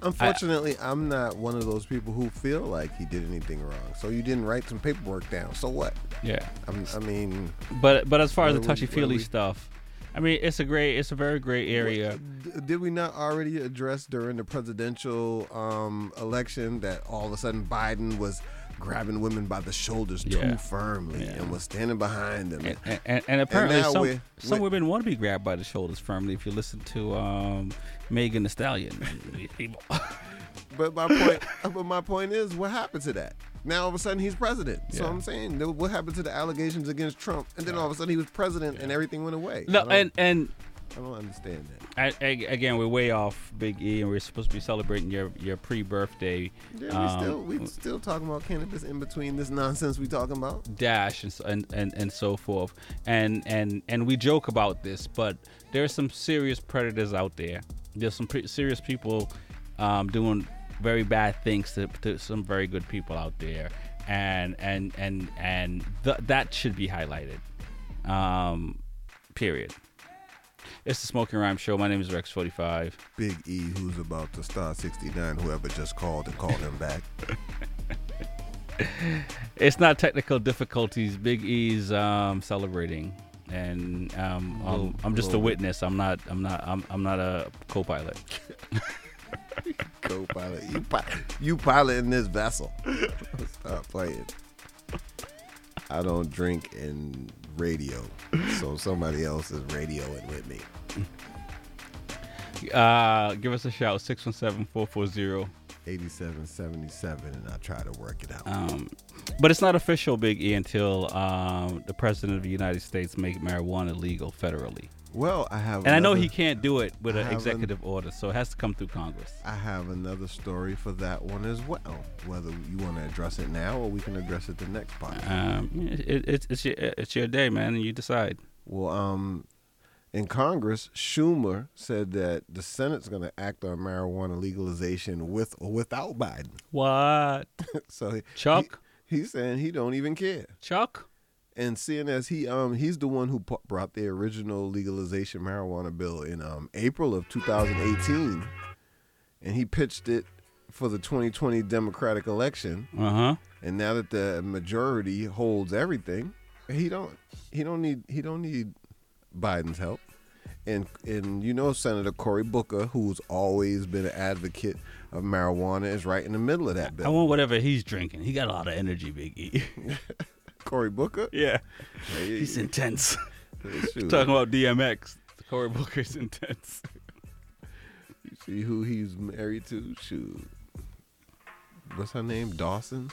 Unfortunately, I'm not one of those people who feel like he did anything wrong. So you didn't write some paperwork down. So what? Yeah. I'm, I mean, but but as far as the what are we- touchy feely stuff, I mean, it's a great, it's a very great area. Did we not already address during the presidential um, election that all of a sudden Biden was grabbing women by the shoulders Yeah. too firmly and was standing behind them? And, and, and apparently, now some, we're- some we're- women want to be grabbed by the shoulders firmly. If you listen to um, Megan Thee Stallion, people. <laughs> But my point, <laughs> but my point is, what happened to that? Now all of a sudden he's president. So I'm saying, what happened to the allegations against Trump? And then all of a sudden he was president, and everything went away. No, and and I don't understand that. I, I, again, we're way off, Big E, and we're supposed to be celebrating your your pre-birthday Yeah, we um, still we still talking about cannabis in between this nonsense we talking about. dash and, so- and and and so forth and and and we joke about this but there's some serious predators out there there's some pretty serious people um, doing very bad things to, to some very good people out there and and and and th- that should be highlighted um period it's the smoking rhyme show my name is rex 45 Big E, who's about to start 69, whoever just called and called him back. <laughs> it's not technical difficulties. Big E's um, celebrating, and um, I'm, I'm just a witness. I'm not. I'm not. I'm, I'm not a co-pilot. <laughs> <laughs> Co-pilot, you pi- you piloting this vessel. Stop playing. I don't drink in radio, so somebody else is radioing with me. Uh, give us a shout 617-440. 8777, and I try to work it out. Um, but it's not official, Big E, until um, the president of the United States make marijuana legal federally. Well, I have. And I know he can't do it with an have an- executive order, so it has to come through Congress. I have another story for that one as well. Whether you want to address it now or we can address it the next podcast. Um, it, it, it's it's your it's your day, man, and you decide. Well, um, in Congress, Schumer said that the Senate's going to act on marijuana legalization with or without Biden. What? <laughs> so Chuck? he, he's saying he don't even care. Chuck? And seeing as he um he's the one who pu- brought the original legalization marijuana bill in um April of 2018, and he pitched it for the 2020 Democratic election. Uh huh. And now that the majority holds everything, he don't he don't need he don't need Biden's help. And and you know Senator Cory Booker, who's always been an advocate of marijuana, is right in the middle of that bill. I want whatever he's drinking. He got a lot of energy, Big E. <laughs> Cory Booker? Yeah. Hey, He's intense. shoot. Talking about DMX. Cory Booker's intense. You see who he's married to? Shoot. What's her name? Dawson?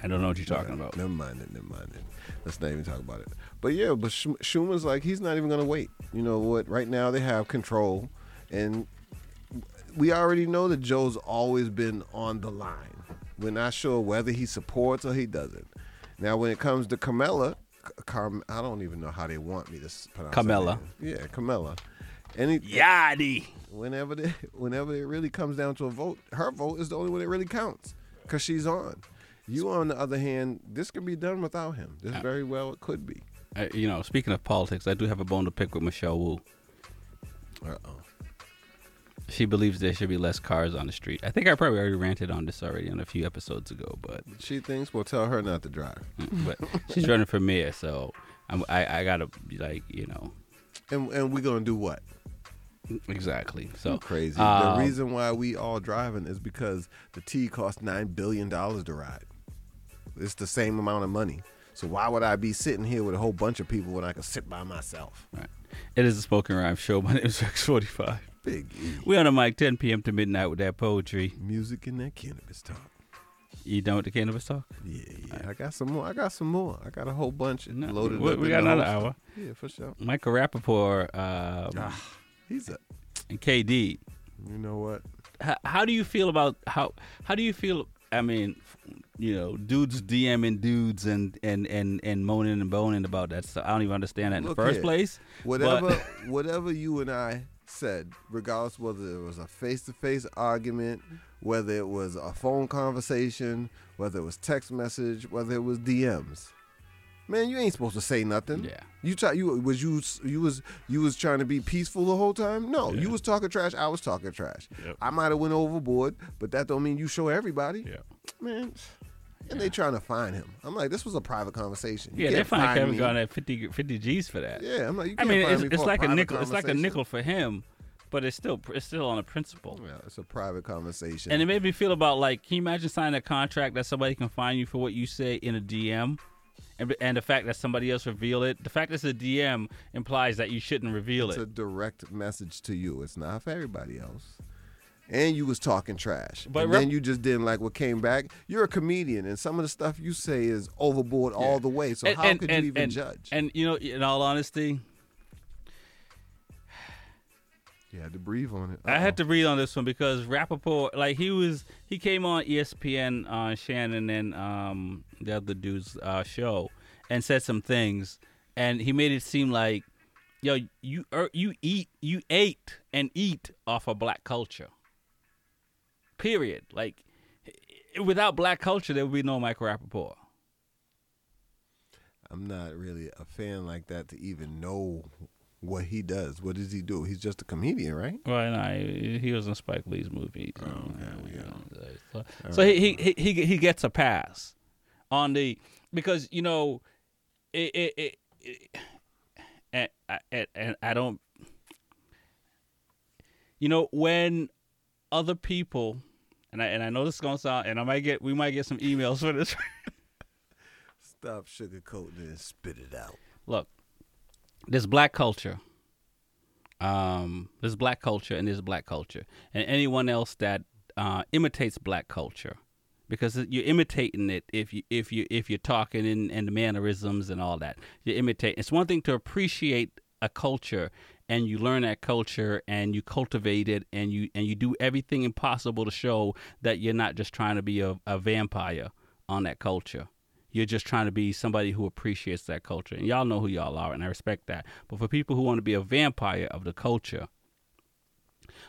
I don't know what you're talking about. Never mind it. Never mind it. Let's not even talk about it. But yeah, but Sch- Schumer's like he's not even gonna wait. You know what? Right now they have control, and we already know that Joe's always been on the line. We're not sure whether he supports or he doesn't. Now, when it comes to Camilla, Carm- I don't even know how they want me to pronounce her Camilla. Yeah, Camilla. Any Yadi. Whenever they, <laughs> whenever it really comes down to a vote, her vote is the only one that really counts because she's on. You, on the other hand, this could be done without him. This very well it could be. Uh, you know, speaking of politics, I do have a bone to pick with Michelle Wu. Uh oh. She believes there should be less cars on the street. I think I probably already ranted on this already on a few episodes ago, but She thinks we'll tell her not to drive. but she's running for mayor, so I'm, I I gotta be like you know And and we gonna do what? exactly. So Crazy. um, the reason why we all driving is because the T costs nine billion dollars to ride. It's the same amount of money. So why would I be sitting here with a whole bunch of people when I could sit by myself? Right. It is a spoken rhyme show. My name is Rex Forty Five. Big E. We on the mic 10 p.m. to midnight with that poetry. Music and that cannabis talk. You done with the cannabis talk? Yeah, yeah. I got some more. I got some more. I got a whole bunch loaded we, up. we got the another hour. Yeah, for sure. Michael Rapaport, um, He's a. and KD. You know what? How, how do you feel about how? How do you feel? I mean, you know, dudes DMing dudes and and and and moaning and boning about that stuff. I don't even understand that in Look the first here. place. Whatever, <laughs> whatever you and I said, regardless whether it was a face-to-face argument, whether it was a phone conversation, whether it was text message, whether it was DMs. Man, you ain't supposed to say nothing. Yeah. You try. You was you you was you was trying to be peaceful the whole time. No, you was talking trash. I was talking trash. Yep. I might have went overboard, but that don't mean you show everybody. Yeah. Man. And they trying to find him. I'm like, this was a private conversation. You yeah, they find Kevin. Garnett 50, 50 G's for that. Yeah, I'm like, you I can't mean, find it's, me it's a like a private nickel. It's like a nickel for him, but it's still it's still on a principle. Yeah, it's a private conversation. And it made me feel about like, can you imagine signing a contract that somebody can find you for what you say in a DM, and and the fact that somebody else reveal it. The fact that it's a DM implies that you shouldn't reveal it's it. It's a direct message to you. It's not for everybody else. And you was talking trash. But But rep- then you just didn't like what came back. You're a comedian, and some of the stuff you say is overboard all the way. So And- how and- could and- you even and- judge? And you know, in all honesty, you had to breathe on it. I had to breathe on this one because Rapaport, like he was, he came on ESPN on Shannon and um, the other dude's uh, show and said some things, and he made it seem like, yo, you er, you eat, you ate and eat off of black culture. Period. Like, without black culture, there would be no Michael Rapaport. I'm not really a fan like that to even know what he does. What does he do? He's just a comedian, right? Well, no, he he was in Spike Lee's movie. Oh, okay, So, so right. he, he he he gets a pass on the because you know it it, it, it and, and, and I don't you know when other people and I and I know this is gonna sound and I might get we might get some emails for this. <laughs> Stop sugarcoating and spit it out. Look, there's black culture. Um, there's black culture and there's black culture, and anyone else that uh, imitates black culture, because you're imitating it if you if you if you're talking in and the mannerisms and all that. You imitate. It's one thing to appreciate a culture and you learn that culture and you cultivate it and you and you do everything impossible to show that you're not just trying to be a, a vampire on that culture. You're just trying to be somebody who appreciates that culture. And y'all know who y'all are, and I respect that. But for people who want to be a vampire of the culture,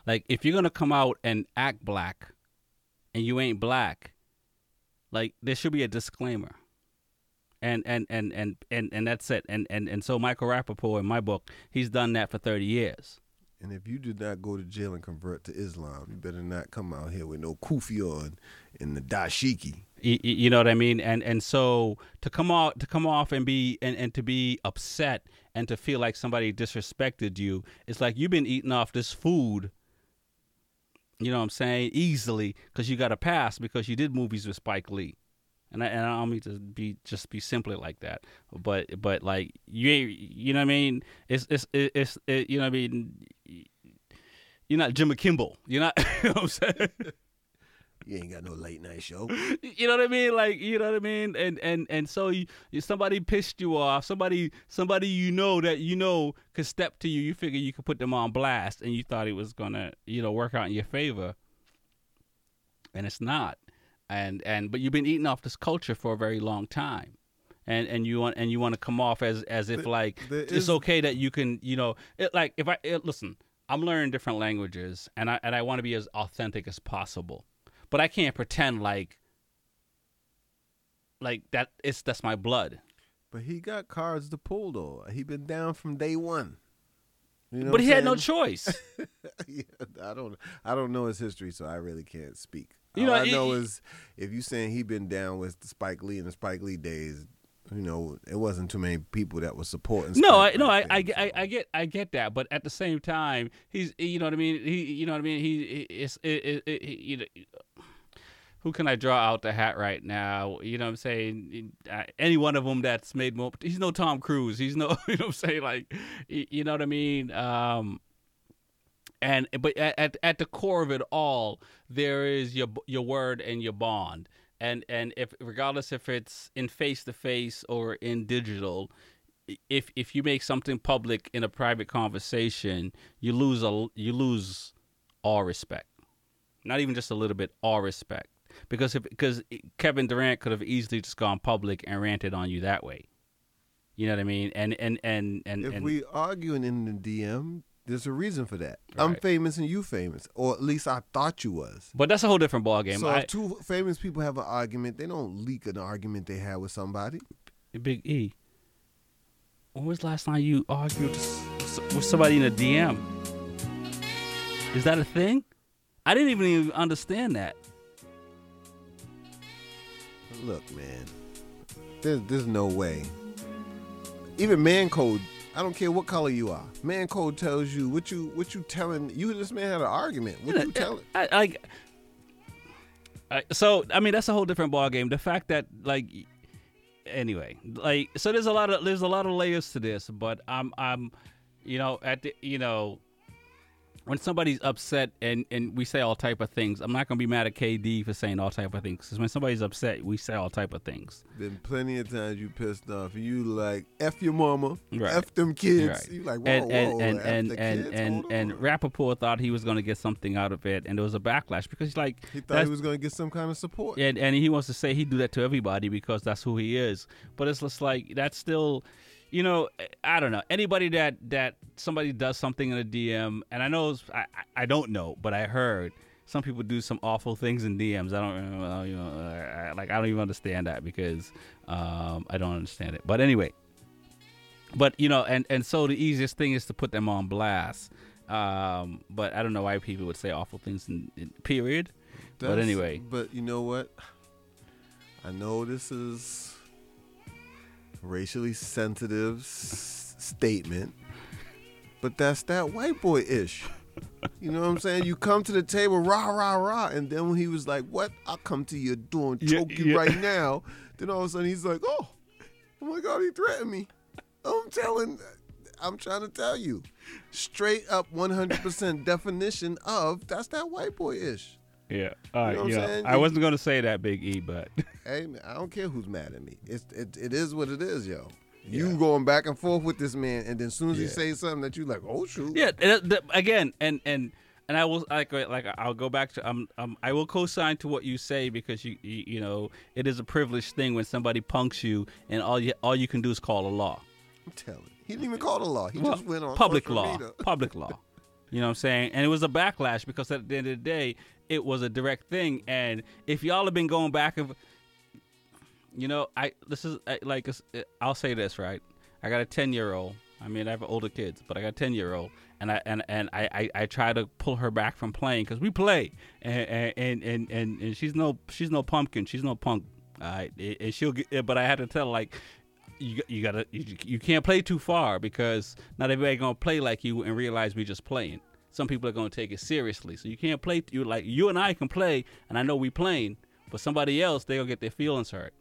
like if you're gonna come out and act black and you ain't black, like there should be a disclaimer. And and and and and, and that's it. And, and and so Michael Rapaport in my book, he's done that for thirty years. And if you did not go to jail and convert to Islam, you better not come out here with no kufi on and the dashiki. Y- y- you know what I mean? And and so to come out to come off and be and, and to be upset and to feel like somebody disrespected you, it's like you've been eating off this food. You know what I'm saying? Easily because you got a pass because you did movies with Spike Lee. And I, and I don't mean to be just be simply like that, but but like you you know what I mean? It's it's it's, it, you know what I mean? You're not Jimmy Kimmel. You're not. <laughs> You know what I'm saying? <laughs> You ain't got no late night show. <laughs> you know what I mean? Like, you know what I mean? And and and so you somebody pissed you off. Somebody somebody you know that you know could step to you. You figure you could put them on blast, and you thought it was gonna you know work out in your favor, and it's not. And and but you've been eating off this culture for a very long time. And, and you want and you want to come off as as if There- like there it's is- okay that you can you know it, like if I it, listen I'm learning different languages and I and I want to be as authentic as possible but I can't pretend like like that it's that's my blood. But he got cards to pull though. He been down from day one. You know but he I'm had no choice. <laughs> yeah, I don't. I don't know his history, so I really can't speak. You All know, I know it- is if you saying he been down with the Spike Lee in the Spike Lee days, you know, it wasn't too many people that was supporting. No, I Spike no, I, I. I, I get I get that, but at the same time, he's you know what I mean. He you know what I mean. He it's it, it, it, you know. Who can I draw out the hat right now? You know what I'm saying? Any one of them that's made more. He's no Tom Cruise. He's no. <laughs> You know what I'm saying? Like, you know what I mean? Um, and but at, at at the core of it all, there is your your word and your bond. And and if regardless if it's in face to face or in digital, if if you make something public in a private conversation, you lose a you lose all respect. Not even just a little bit, all respect. Because if because Kevin Durant could have easily just gone public and ranted on you that way. You know what I mean? And and and and, If and we arguing in the DM, there's a reason for that. I'm famous and you famous, or at least I thought you was. but that's a whole different ballgame. So I- if two famous people have an argument, they don't leak an argument they had with somebody. Big E. When was the last time you argued with somebody in a DM? Is that a thing? I didn't even, even understand that. Look, man, there's there's no way. Even man code, I don't care what color you are. Man code tells you what you what you telling. You this man had an argument. What you telling? I, I, I, so I mean that's a whole different ball game. The fact that like, anyway, like so there's a lot of there's a lot of layers to this, but I'm I'm, you know at the you know. When somebody's upset and, and we say all type of things, I'm not gonna be mad at KD for saying all type of things. Because when somebody's upset, we say all type of things. Been plenty of times you pissed off. You like f your mama, Right. f them kids. Right. You like whoa and and whoa, and and the and and, and. Rapaport thought he was going to get something out of it, and there was a backlash because he's like he thought he was gonna get some kind of support. and and he wants to say he do that to everybody because that's who he is. But it's just like that's still, you know, I don't know anybody that that somebody does something in a DM, and I know I I- I don't know, but I heard some people do some awful things in DMs. I don't uh, you know I, like I don't even understand that because um, I don't understand it. But anyway, but you know, and and so the easiest thing is to put them on blast. Um, but I don't know why people would say awful things in, in period. but anyway, But you know what? I know this is racially sensitive s- statement, but that's that white boy ish. You know what I'm saying? You come to the table, rah, rah, rah. And then when he was like, What? I'll come to your door and Yeah, choke you yeah. right <laughs> now. Then all of a sudden he's like, Oh, oh my God, he threatened me. I'm telling, I'm trying to tell you. Straight up 100% definition of that's that white boy ish. Yeah. All right. know what I'm yeah. I wasn't gonna say that, Big E, but <laughs> Hey, man, I don't care who's mad at me. It's it, it is what it is, yo. You going back and forth with this man, and then as soon as he says something that you like, oh shoot, yeah. the- again, and and and I will like like I'll go back to um, um I will co-sign to what you say because you you, you know it is a privileged thing when somebody punks you and all you all you can do is call a law. I'm telling. you. He didn't even call the law. He Well, just went on public law, media. public law. You know what I'm saying? And it was a backlash because at the end of the day, it was a direct thing. And if y'all have been going back and, you know, I this is I, like I'll say this right. I got a 10 year old. I mean, I have older kids, but I got a 10 year old, and I and and I, I, I try to pull her back from playing because we play, and and, and and and she's no she's no pumpkin, she's no punk. All right, and she'll get, eh, but I had to tell like you you gotta you, you can't play too far because not everybody gonna play like you and realize we just playing. Some people are gonna take it seriously, so you can't play. You like you and I can play, and I know we playing, but somebody else they gonna get their feelings hurt.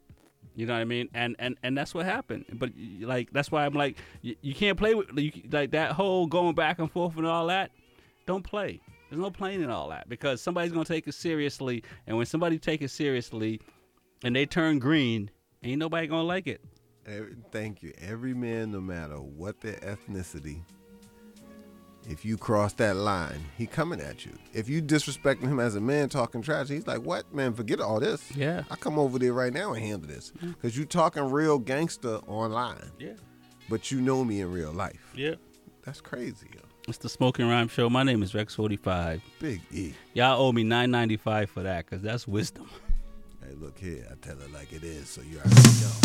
You know what I mean? And and and that's what happened. But like that's why I'm like you, you can't play with you, like that whole going back and forth and all that. Don't play. There's no playing in all that because somebody's gonna take it seriously, and when somebody take it seriously, and they turn green, ain't nobody gonna like it. Every, thank you. Every man, no matter what their ethnicity, if you cross that line, he coming at you. If you disrespecting him as a man, talking trash, he's like, "What, man? Forget all this. Yeah. I come over there right now and handle this mm-hmm. because you talking real gangster online. Yeah, but you know me in real life. Yeah. That's crazy, yo. It's the Smoking Rhyme Show. My name is Rex45. Big E. Y'all owe me nine ninety five for that, cause that's wisdom. Hey, look here. I tell it like it is, so you already know.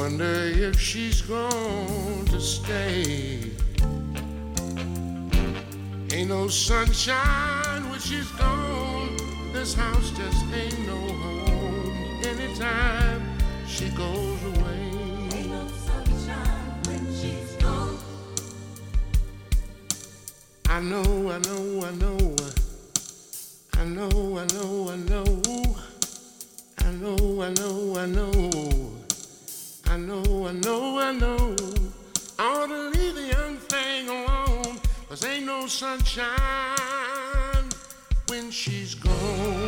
Wonder if she's going to stay. Ain't no sunshine when she's gone. This house just ain't no home. Anytime she goes away. Ain't no sunshine when she's gone. I know, I know, I know. I know, I know, I know. I know, I know, I know. I know, I know, I know. I ought to leave the young thing alone. Cause ain't no sunshine when she's gone.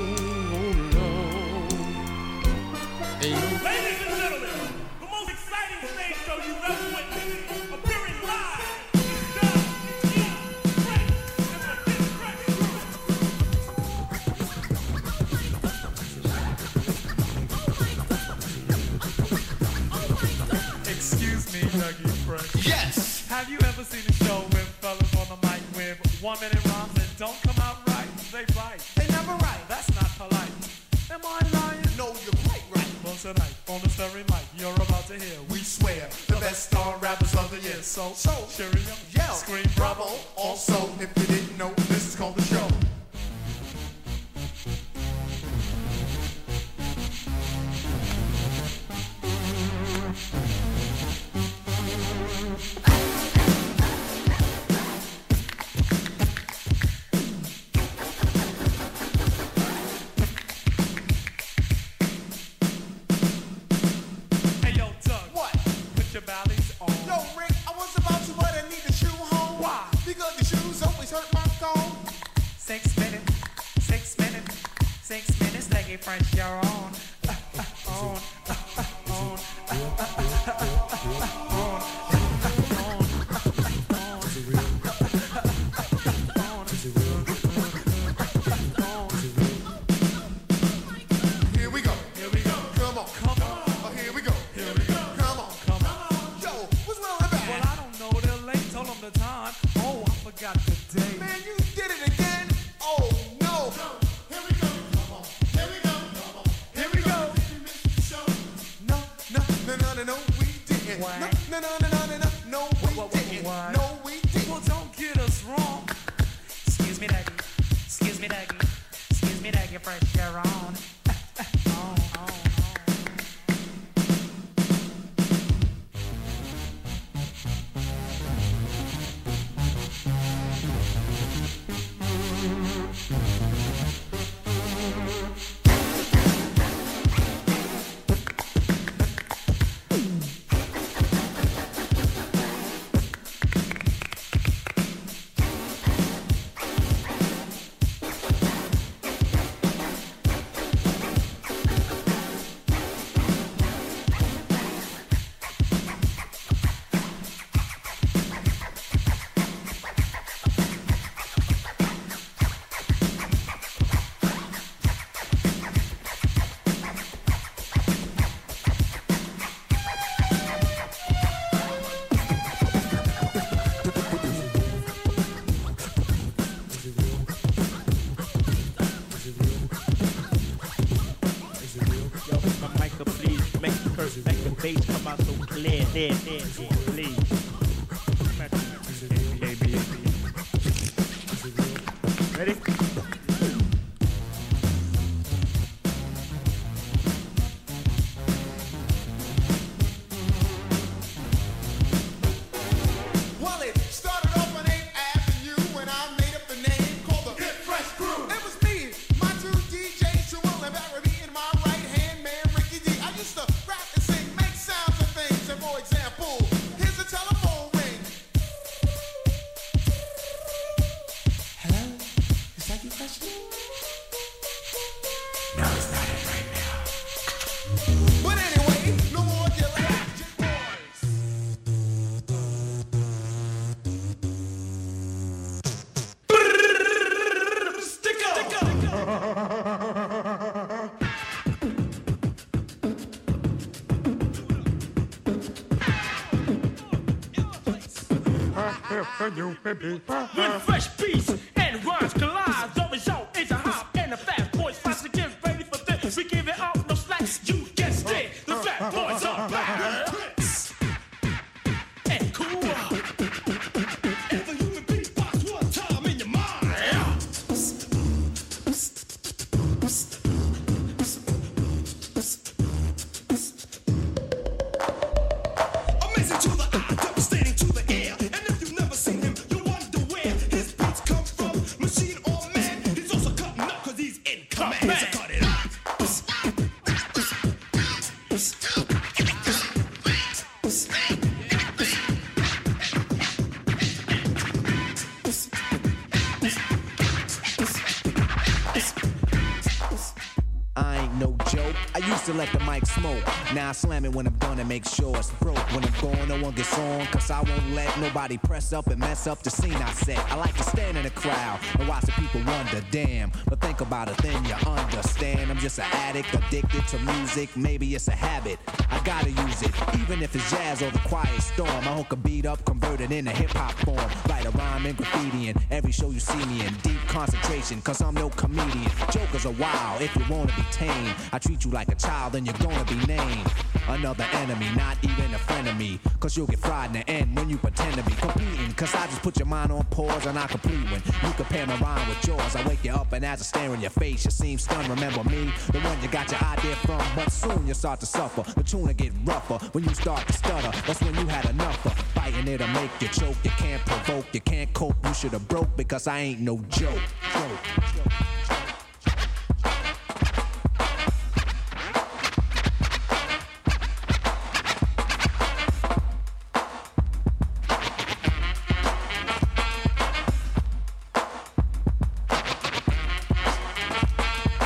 Have you ever seen a show with fellas on the mic with one minute rhymes that don't come out right? They bite. They never right. That's not polite. Am I lying? No, you're quite right. Well, tonight on the story mic, you're about to hear. We swear the best star rappers of the year. So, So, cheery so When I slam it when I'm done and make sure it's broke. When I'm gone, no one gets on. Cause I won't let nobody press up and mess up the scene I set. I like to stand in the crowd and watch the people wonder, damn. But think about it, then you understand. I'm just an addict, addicted to music. Maybe it's a habit. I gotta use it. Even if it's jazz or the quiet storm. I hook a beat up, convert it into hip hop form. Write a rhyme and graffiti in every show you see me in. Deep concentration, cause I'm no comedian. Jokers are wild if you wanna be tame. I treat you like a child, and you're gonna be named. Another enemy, not even a friend of me. Cause you'll get fried in the end when you pretend to be competing. Cause I just put your mind on pause and I complete when you compare my rhyme with yours. I wake you up and as I stare in your face, you seem stunned. Remember me, the one you got your idea from. But soon you start to suffer. The tune will get rougher when you start to stutter. That's when you had enough of fighting it'll make you choke. You can't provoke, you can't cope. You should have broke because I ain't no joke. joke.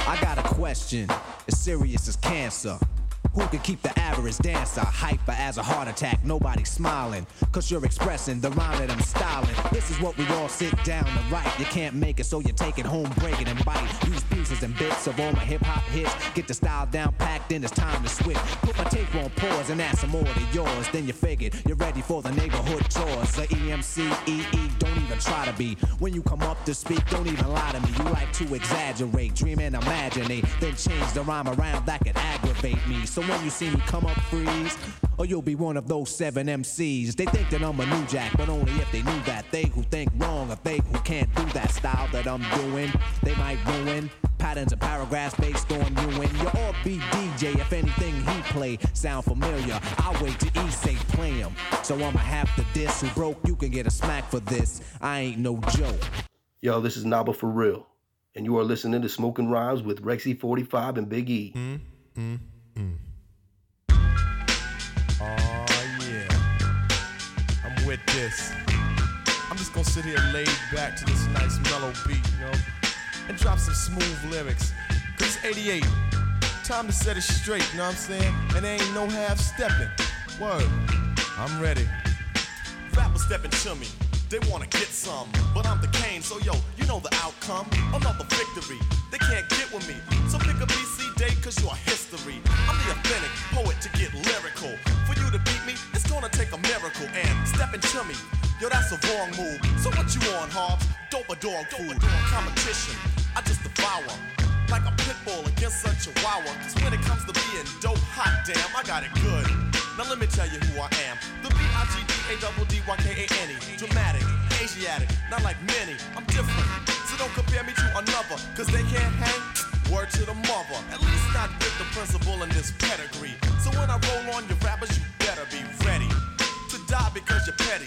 I got a question, as serious as cancer. Who can keep the average dancer hyper as a heart attack? Nobody smiling, cause you're expressing the rhyme that I'm styling. This is what we all sit down to write. You can't make it, so you take it home, break it and bite. Use pieces and bits of all my hip hop hits. Get the style down packed, then it's time to switch. Put my tape on pause and add some more to yours. Then you figured you're ready for the neighborhood chores. The EMCEE, don't even try to be. When you come up to speak, don't even lie to me. You like to exaggerate, dream and imaginate, then change the rhyme around that could aggravate me. So when you see me come up, freeze. Or you'll be one of those seven MCs. They think that I'm a new jack, but only if they knew that. They who think wrong, or they who can't do that style that I'm doing, they might ruin patterns and paragraphs based on you and your all be DJ. If anything he play sound familiar, I'll wait till he say play him. So I'ma have to diss who broke. You can get a smack for this. I ain't no joke. Yo, this is Naba for real, and you are listening to Smoking Rhymes with Rexy 45 and Big E. Oh with this. I'm just gonna sit here laid back to this nice mellow beat, you know, and drop some smooth lyrics. Cause it's 88. Time to set it straight, you know what I'm saying? And there ain't no half stepping. Word. I'm ready. Rappers stepping to me, they wanna get some. But I'm the Kane, so yo, you know the outcome. Another victory, they can't get with me. So pick a BC day, cause you're history. I'm the authentic poet to get lyrical. For you to beat me, it's gonna take a miracle. And stepping to me, yo, that's a wrong move. So what you on, Hobbs? Dope or dog food? Competition, I just devour. Like a pit bull against a chihuahua. Cause when it comes to being dope, hot damn, I got it good. Now let me tell you who I am. The B-I-G-D-A-D-D-Y-K-A-N-E. Dramatic, Asiatic, not like many. I'm different. So don't compare me to another. Cause they can't hang. Word to the mother. At least not with the principal in this pedigree. So when I roll on your rappers, you better be ready to die because you're petty.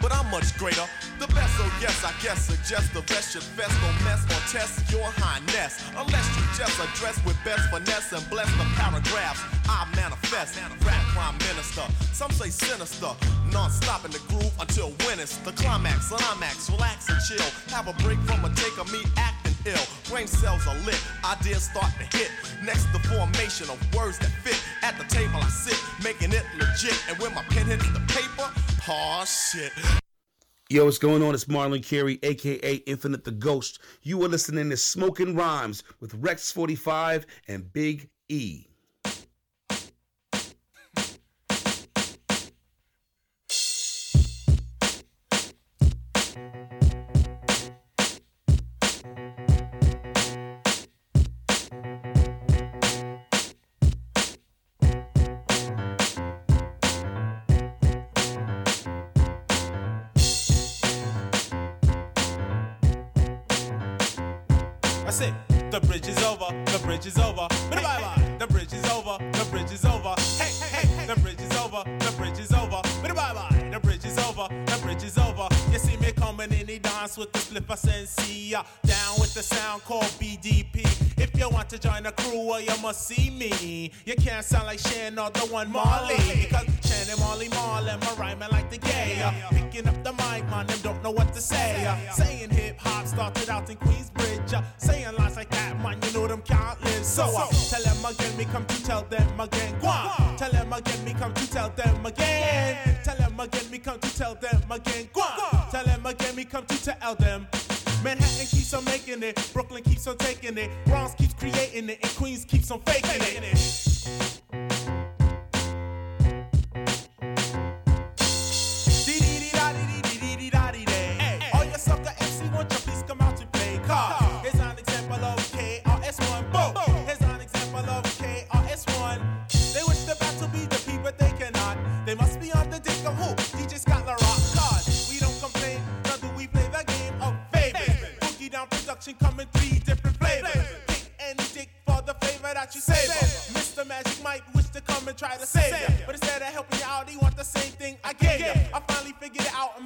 But I'm much greater. The best, oh yes, I guess suggest the best should fest or mess or test your highness. Unless you just address with best finesse and bless the paragraphs I manifest. Rap prime minister, some say sinister. Non-stop in the groove until when it's the climax. Climax, relax and chill. Have a break from a take of me acting ill. Brain cells are lit, ideas start to hit. Next, the formation of words that fit. At the table I sit, making it legit. And when my pen hits the paper, oh shit. Yo, what's going on? It's Marlon Carey, aka Infinite the Ghost. You are listening to Smoking Rhymes with Rex 45 and Big E. well, see me. You can't sound like Shan or the one Marley. Because Shan and Marley Marl, my rhyming like the gay. Uh, Picking up the mic, man, them don't know what to say. Uh, Saying hip hop started out in Queensbridge. Uh, Saying lines like that, man, you know them can't live. So uh, tell them again, me come to tell them again. Go. Tell them again, me come to tell them again. Tell them again, me come to tell them again. Go. Tell them again, me come to tell them. Manhattan keeps on making it, Brooklyn keeps on taking it, Bronx keeps creating it, and Queens keeps on faking it. Try to save ya. But instead of helping you out, they want the same thing I gave ya. I finally figured it out, a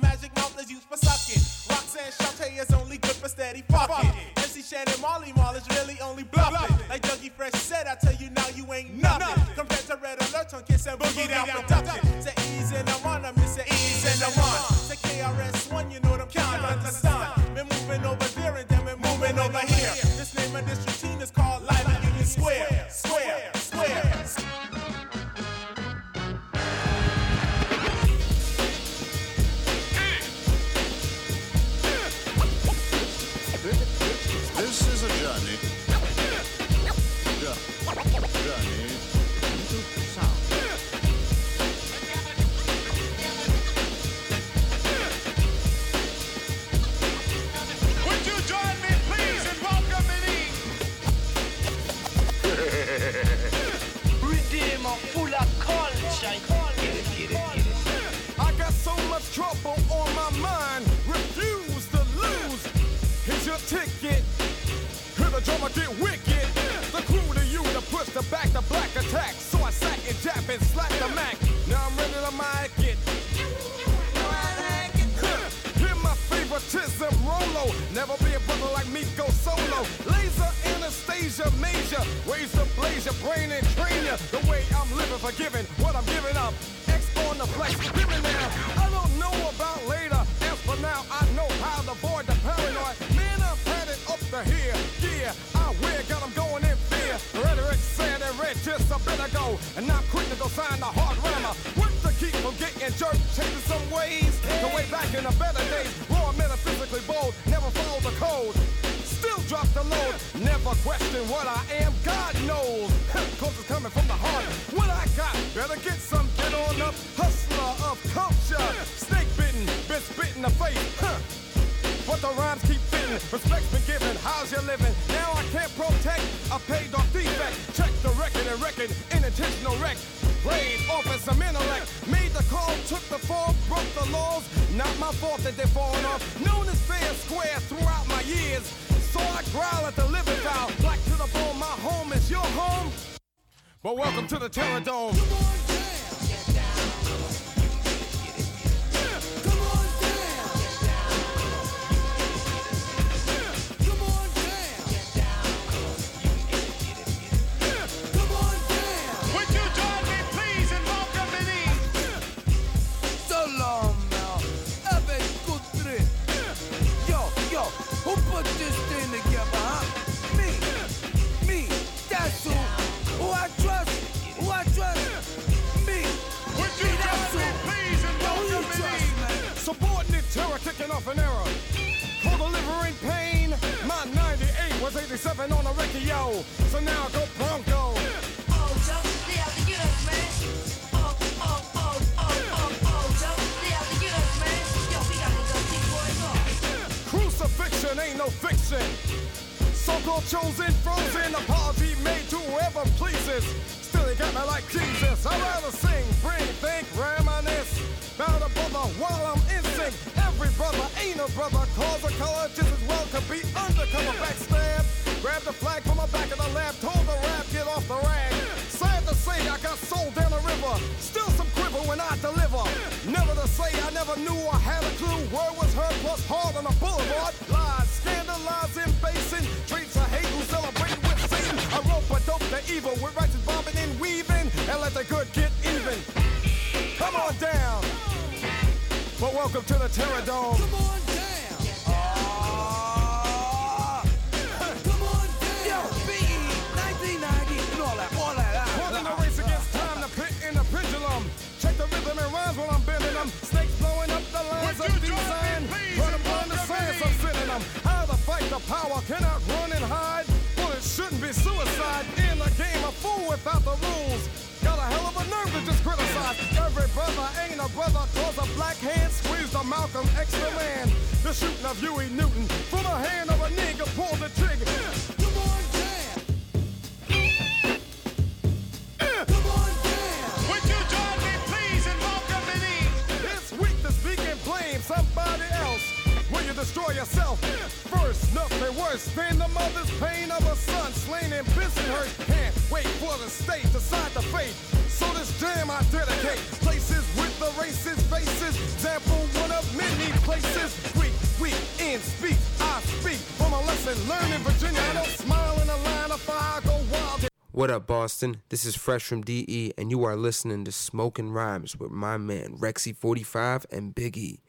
What up, Boston? This is Fresh from DE, and you are listening to Smoking Rhymes with my man Rexy45 and Big E.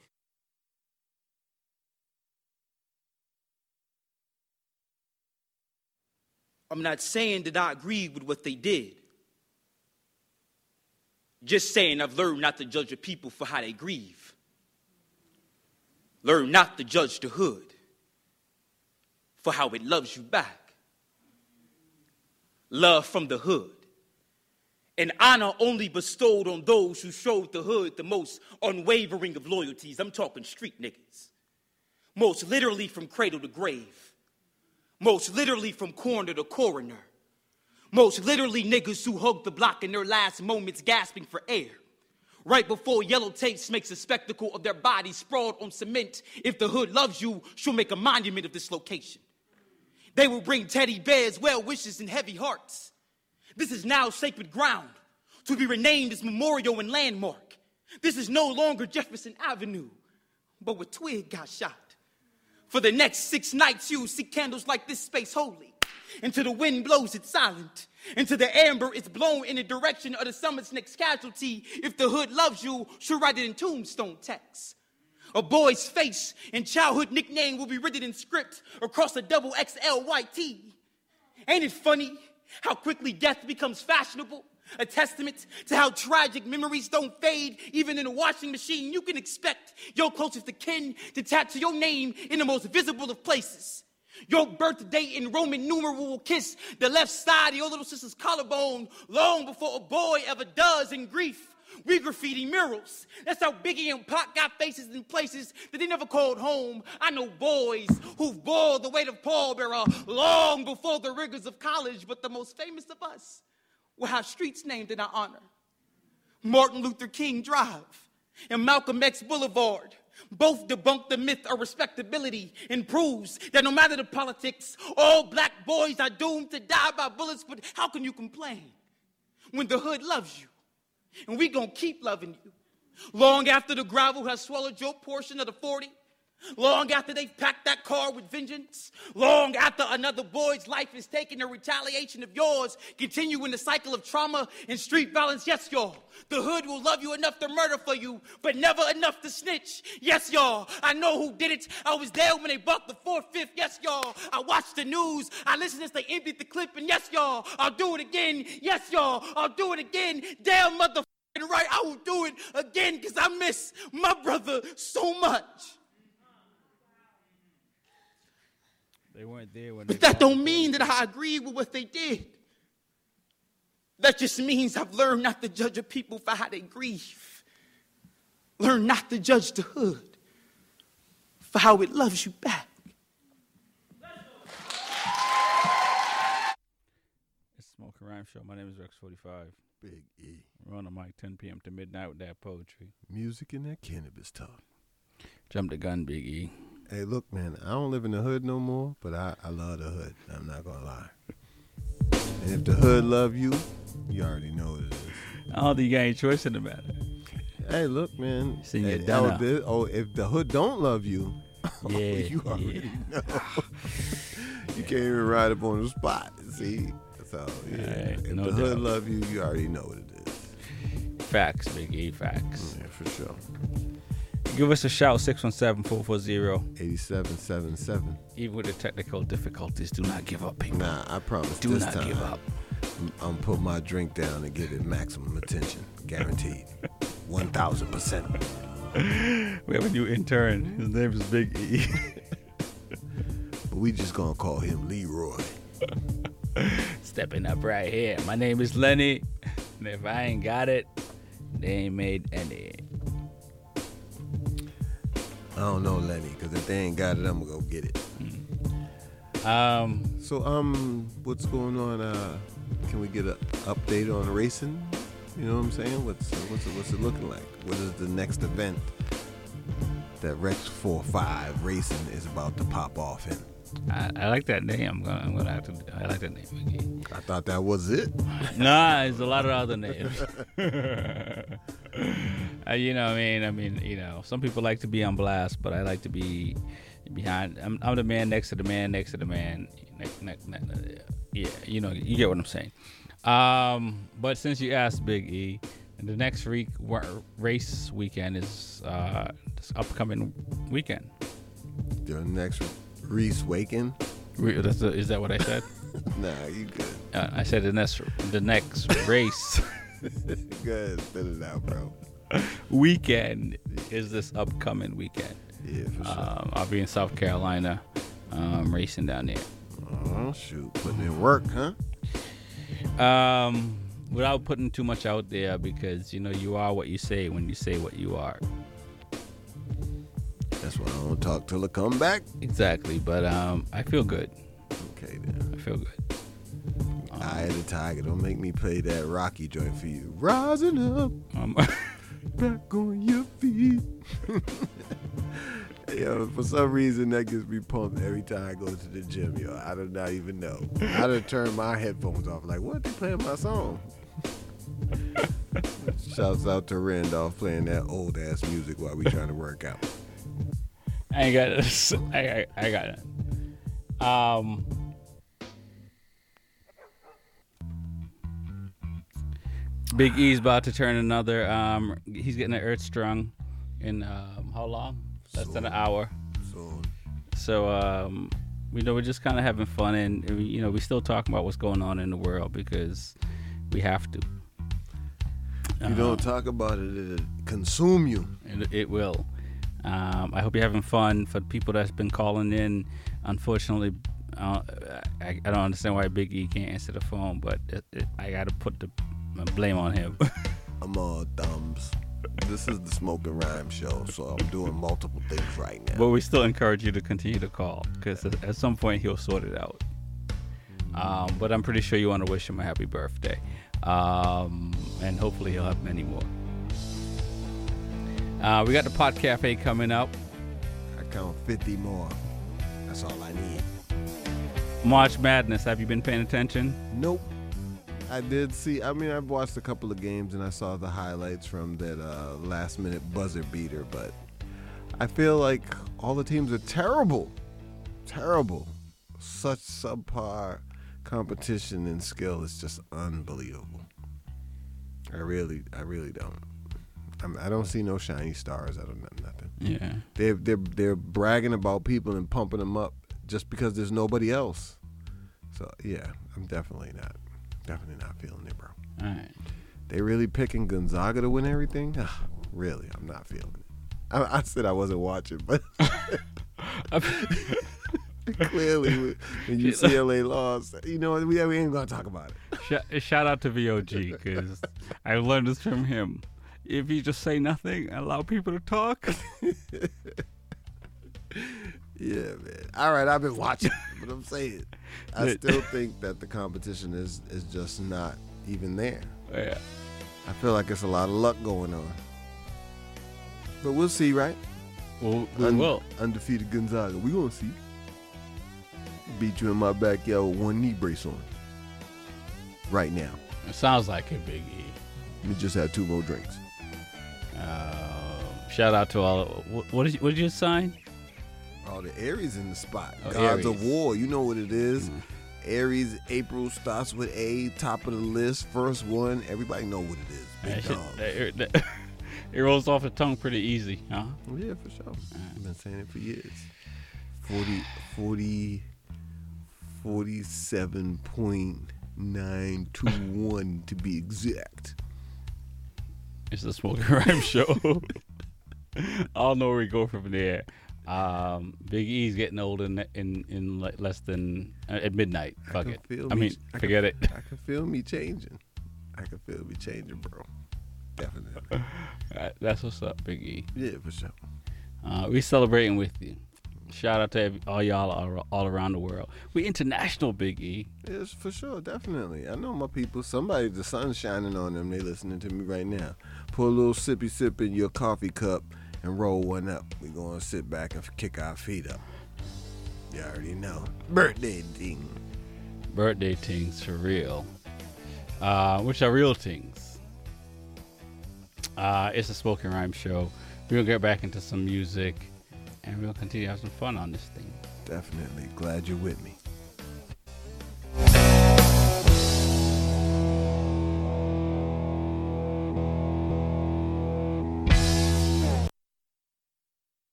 I'm not saying that I agree with what they did. Just saying I've learned not to judge the people for how they grieve. Learn not to judge the hood for how it loves you back. Love from the hood. And honor only bestowed on those who showed the hood the most unwavering of loyalties. I'm talking street niggas. Most literally from cradle to grave. Most literally from corner to coroner. Most literally niggas who hugged the block in their last moments gasping for air. Right before yellow tapes makes a spectacle of their bodies sprawled on cement. If the hood loves you, she'll make a monument of this location. They will bring teddy bears, well wishes, and heavy hearts. This is now sacred ground to be renamed as memorial and landmark. This is no longer Jefferson Avenue, but where Twig got shot. For the next six nights, you will see candles like this space holy. Until the wind blows it silent. Until the amber is blown in the direction of the summit's next casualty. If the hood loves you, she'll write it in tombstone text. A boy's face and childhood nickname will be written in script across a double XL white tee. Ain't it funny how quickly death becomes fashionable? A testament to how tragic memories don't fade, even in a washing machine. You can expect your closest of kin to tattoo your name in the most visible of places. Your birthday in Roman numeral will kiss the left side of your little sister's collarbone long before a boy ever does in grief. We graffiti murals. That's how Biggie and Pac got faces in places that they never called home. I know boys who've bore the weight of Paul pallbearer long before the rigors of college, but the most famous of us will have streets named in our honor. Martin Luther King Drive and Malcolm X Boulevard. Both debunk the myth of respectability and proves that no matter the politics, all black boys are doomed to die by bullets. But how can you complain when the hood loves you? And we gonna keep loving you. Long after the gravel has swallowed your portion of the 40, long after they've packed that car with vengeance, long after another boy's life is taken in retaliation of yours, continuing the cycle of trauma and street violence. Yes, y'all, the hood will love you enough to murder for you, but never enough to snitch. Yes, y'all, I know who did it. I was there when they bucked the fourth, fifth. Yes, y'all, I watched the news. I listened as they emptied the clip, and yes, y'all, I'll do it again. Yes, y'all, I'll do it again. Damn motherfucking right, I will do it again because I miss my brother so much. They weren't there when But that don't mean that I agree with what they did. That just means I've learned not to judge a people for how they grieve. Learn not to judge the hood for how it loves you back. It's Smoking Rhyme Show. My name is Rex45. Big E. We're on the mic 10 p.m. to midnight with that poetry. Music and that cannabis talk. Jump the gun, Big E. Hey, look, man, I don't live in the hood no more, but I, I love the hood. I'm not gonna lie. And if the hood love you, you already know what it is. I don't think you got any choice in the matter. Hey, look, man. Seen hey, dinner. oh, this- oh, if the hood don't love you, <laughs> oh, Yeah, you already know. you can't even ride up on the spot. See, so yeah. Right, if no the hood doubt. love you, you already know what it is. Facts, Big E, facts. Yeah, for sure. Give us a shout, 617-440. 8777. Even with the technical difficulties, do not give up, people. Nah, I promise. Do not time, give up. I'm, I'm put my drink down and give it maximum attention, guaranteed, <laughs> one thousand percent. We have a new intern. His name is Big E. But we just gonna call him Leroy. <laughs> Stepping up right here. My name is Lenny. And if I ain't got it, they ain't made any. I don't know Lenny, because if they ain't got it, I'm gonna go get it. Um. So um, what's going on? Uh, can we get an update on racing? You know what I'm saying? What's what's it, what's it looking like? What is the next event that Rex Four Five Racing is about to pop off in? I, I like that name. I'm gonna, I'm gonna have to. I like that name. again. I thought that was it. nah, there's a lot of other names. <laughs> Uh, you know, what I mean, I mean, you know, some people like to be on blast, but I like to be behind. I'm, I'm the man next to the man next to the man. Next, next, next, yeah, you know, you get what I'm saying. Um, but since you asked, Big E, the next re- race weekend is uh, this upcoming weekend. The next Reese Waken. Re- that's the- is that what I said? <laughs> nah, you good. Uh, I said the next the next race. <laughs> <laughs> good, spit it out, bro. weekend is this upcoming weekend. Yeah, for sure. Um, I'll be in South Carolina, um, racing down there. Oh shoot, putting in work, huh? Um, without putting too much out there, because you know you are what you say when you say what you are. That's why I don't talk till I come back. Exactly, but um, I feel good. Okay then. I feel good. Eye of the tiger. Don't make me play that Rocky joint for you. Rising up, Um, <laughs> back on your feet. <laughs> yo, for some reason that gets me pumped every time I go to the gym. Yo, I do not even know. I done turn my headphones off. Like, what? They playing my song? <laughs> Shouts out to Randolph playing that old ass music while we trying to work out. I got. I, I, I got it. Um. Big E's about to turn another. Um, he's getting an Earth Strong in um, how long? Less than an hour. Soon. So um, you know, we're just kind of having fun, and you know, we're still talking about what's going on in the world because we have to. You don't talk about it, it'll consume you. It, it will. Um, I hope you're having fun. For the people that's been calling in, unfortunately, uh, I, I don't understand why Big E can't answer the phone, but it, it, I got to put the blame on him. <laughs> I'm all thumbs. This is the smoking rhyme show, so I'm doing multiple things right now. But we still encourage you to continue to call because at some point he'll sort it out. Um, but I'm pretty sure you want to wish him a happy birthday. Um, and hopefully he'll have many more. Uh, we got the Pod Cafe coming up. I count 50 more. That's all I need. March Madness. Have you been paying attention? Nope. I did see. I mean, I've watched a couple of games and I saw the highlights from that uh, last minute buzzer beater, but I feel like all the teams are terrible. Terrible. Such subpar competition and skill is just unbelievable. I really, I really don't. I'm, I don't see no shiny stars. I don't know nothing. Yeah. They're they're they're bragging about people and pumping them up just because there's nobody else. So yeah, I'm definitely not, definitely not feeling it, bro. All right. They really picking Gonzaga to win everything? Ah, <sighs> really, I'm not feeling it. I, I said I wasn't watching, but <laughs> clearly when when UCLA lost, you know what? We, we ain't gonna talk about it. Shout, shout out to VOG because I learned this from him. If you just say nothing, allow people to talk. <laughs> Yeah, man. All right, I've been watching, but I'm saying I <laughs> still think that the competition is is just not even there. Yeah. I feel like it's a lot of luck going on. But we'll see, right? Well, we will. Undefeated Gonzaga. We gonna see. Beat you in my backyard with one knee brace on. Right now. It sounds like a Big E. Me just have two more drinks. Uh, shout out to all. What, what did you, what did you sign? Oh, the Aries in the spot. Oh, Gods of War. You know what it is. Mm-hmm. Aries, April starts with A, top of the list, first one. Everybody know what it is. Big That shit- dog. that- that- <laughs> it rolls off the tongue pretty easy, huh? Yeah, for sure. I've been saying it for years. 40, 40, 47.921 to be exact. It's the Smoking Rhyme Show. <laughs> I don't know where we go from there. Um, Big E's getting old in in in less than uh, at midnight. Fuck can it. I me- mean, I can- forget it. I can feel me changing. I can feel me changing, bro. Definitely. <laughs> Alright, that's what's up, Big E. Yeah, for sure. Uh, we celebrating with you. Shout out to all y'all all, all around the world. We international, Big E. Yes, for sure, definitely. I know my people. Somebody, the sun's shining on them. They listening to me right now. Pour a little sippy sip in your coffee cup and roll one up. We gonna sit back and kick our feet up. You already know. Birthday thing. Birthday things for real. Uh, which are real things. Uh, it's a spoken rhyme show. We'll get back into some music and we'll continue to have some fun on this thing. Definitely. Glad you're with me.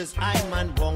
Of scriptures I man won't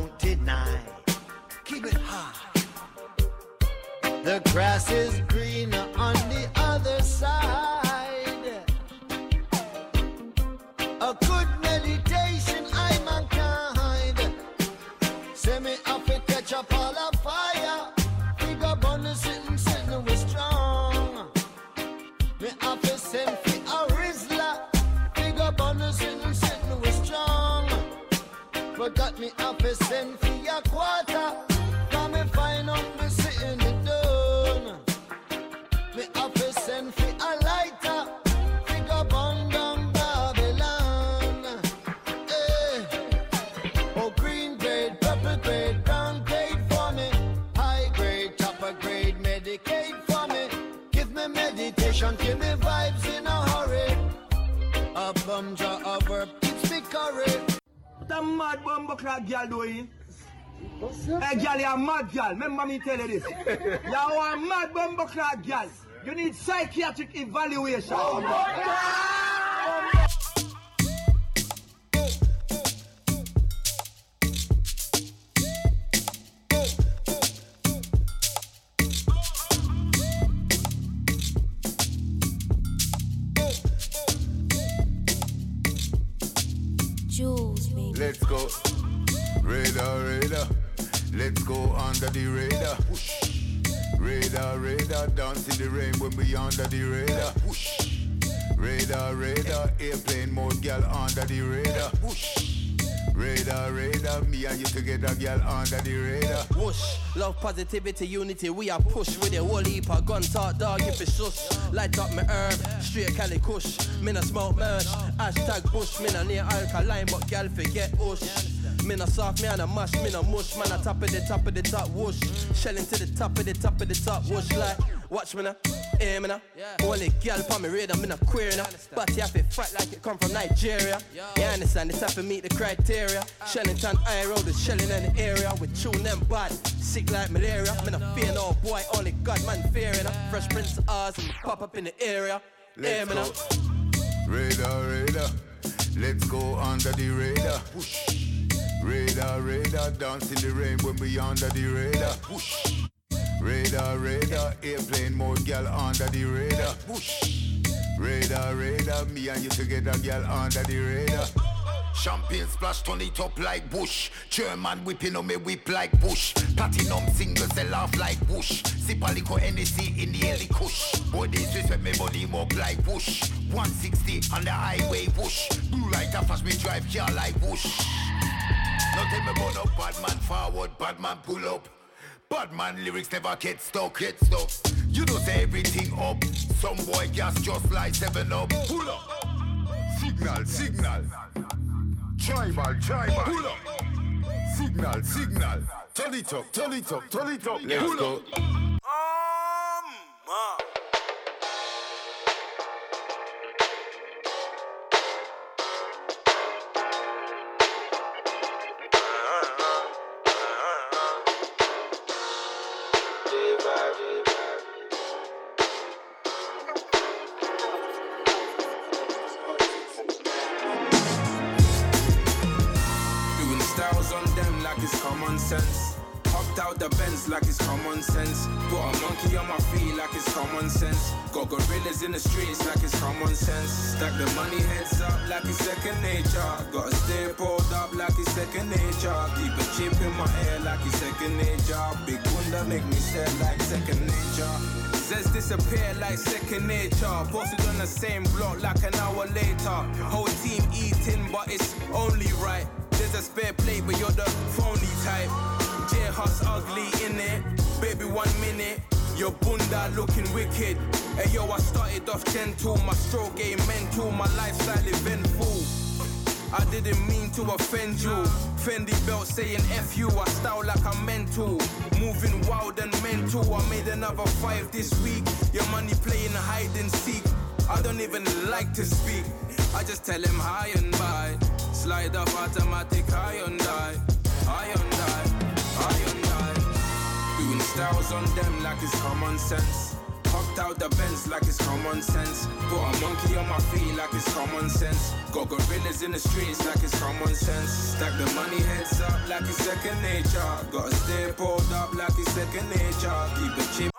mad girl. Remember me tell you this. <laughs> You're a mad bumbo clad girl. You need psychiatric evaluation. Oh Jules, under the radar. Whoosh. Radar, radar. Airplane mode, girl, under the radar. Whoosh. Radar, radar. Me and you together, girl, under the radar. Whoosh, love, positivity, unity, we are push with a whole heap of gun talk, dog, if it's shush. Light up my herb, straight Cali Kush. Me no smoke merch, hashtag bush. Me no near alkaline, but gal forget ush. Me no soft, me and a mash, me no mush. Man, a top of the top of the top, whoosh. Shelling to the top of the top of the top, whoosh. Like, watch me now, hear me now. Only gal for me radar, me no queer now. But you have to fight like it come from Nigeria. You understand, it's have to meet the criteria. Shellington, I road is shelling in the area. With tune them bad, sick like malaria. Me no fear no boy, only God man fearing. Fresh Prince of Oz, and pop up in the area. Hear Let's me now. go. Radar, radar. Let's go under the radar. Whoosh. Radar, radar. Dance in the rain when we under the radar. Radar, radar. Airplane mode, girl, under the radar. Radar, radar. Me and you together, girl, under the radar. Champagne splash, turn it up like bush. German whipping on me whip like bush. Platinum singles, they laugh like bush. Sip a little NSC in the early kush. Boy, when me money up like bush. 160 on the highway bush. Blue light a flash me drive car like bush. Now tell me about no bad man forward, bad man pull up. Bad man lyrics never get stuck, get stuck. You don't say everything up. Some boy gas just like seven up. Pull up. Signal, signal. Tribal, tribal. Pull up. Signal, signal. Turn it up, turn it up, turn it up. Let's Pull go. up. Doing like it's common sense. Put a monkey on my feet like it's common sense. Got gorillas in the streets like it's common sense. Stack the money heads up like it's second nature. Gotta stay pulled up like it's second nature. Keep a chip in my ear like it's second nature. Big bunda make me stare like second nature. Says disappear like second nature. Posted on the same block like an hour later. Whole team eating, but it's only right. There's a spare plate, but you're the phony type. J Hus ugly in it. Baby, one minute. Your bunda looking wicked. Hey yo, I started off gentle. My stroke game mental. My lifestyle eventful. I didn't mean to offend you. Fendi belt saying F you. I style like I'm mental. Moving wild and mental. I made another five this week. Your money playing hide and seek. I don't even like to speak. I just tell him hi and bye. Slide up automatic high Hyundai. On them like it's common sense. Hopped out the Benz like it's common sense. Put a monkey on my feet like it's common sense. Got gorillas in the streets like it's common sense. Stack the money heads up like it's second nature. Gotta stay pulled up like it's second nature. Keep a chip.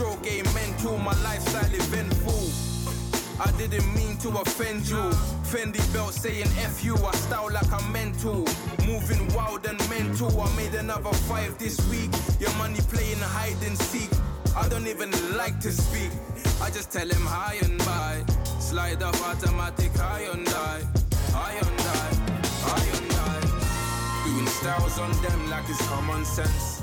Stroke game mental. My lifestyle eventful. I didn't mean to offend you. Fendi belt saying F you. I style like I'm mental. Moving wild and mental. I made another five this week. Your money playing hide and seek. I don't even like to speak. I just tell him hi and bye. Slide up automatic Hyundai. Hyundai. Hyundai. Doing styles on them like it's common sense.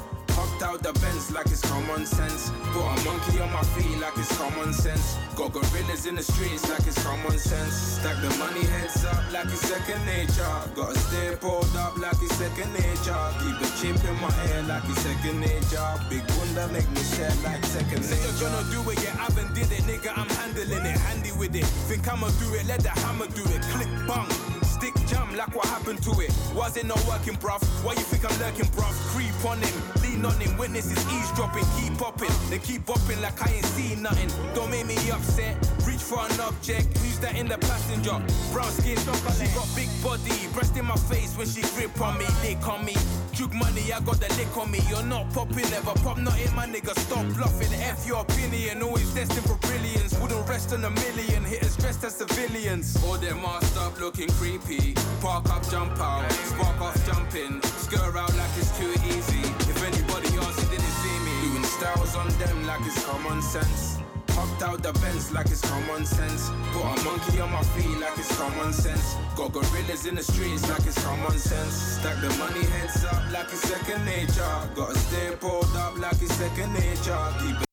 Hopped out the Benz like it's common sense. Put a monkey on my feet like it's common sense. Got gorillas in the streets like it's common sense. Stack the money heads up like it's second nature. Gotta stay pulled up like it's second nature. Keep a chip in my hair like it's second nature. Big bunda make me sad like second nature. Nigga gonna do it, yeah, I haven't did it. Nigga, I'm handling it, handy with it. Think I'ma do it, let the hammer do it. Click bang. Stick jam like what happened to it. Was it not working, bruv? Why you think I'm lurking, bruv? Creep on him, lean on him, witnesses eavesdropping, keep popping, then keep bopping like I ain't seen nothing. Don't make me upset. Reach for an object. Who's that in the passenger? Brown skin, she got big body, breast in my face when she grip on me, lick on me. Jug money, I got the lick on me. You're not popping, never pop, not in my nigga. Stop bluffing. F your opinion, always destined for brilliance. Wouldn't rest on a million, hitters dressed as civilians. All them masked up looking creepy. Park up, jump out, spark off jumping. Skirt out like it's too easy. If anybody else you didn't see me, doing styles on them like it's common sense. Hopped out the Benz like it's common sense. Put a monkey on my feet like it's common sense. Got gorillas in the streets like it's common sense. Stack the money heads up like it's second nature. Gotta stay pulled up like it's second nature. Keep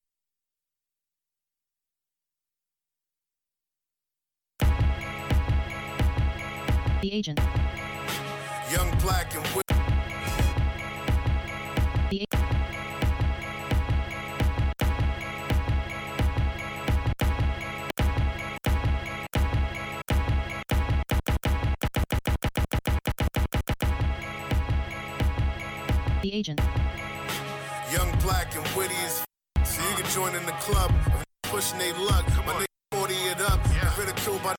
The agent. Young black and wi- The The agent. Young black and witty as f- so you can join in the club. Pushing they luck. My niggas 40 it up. Ridiculed by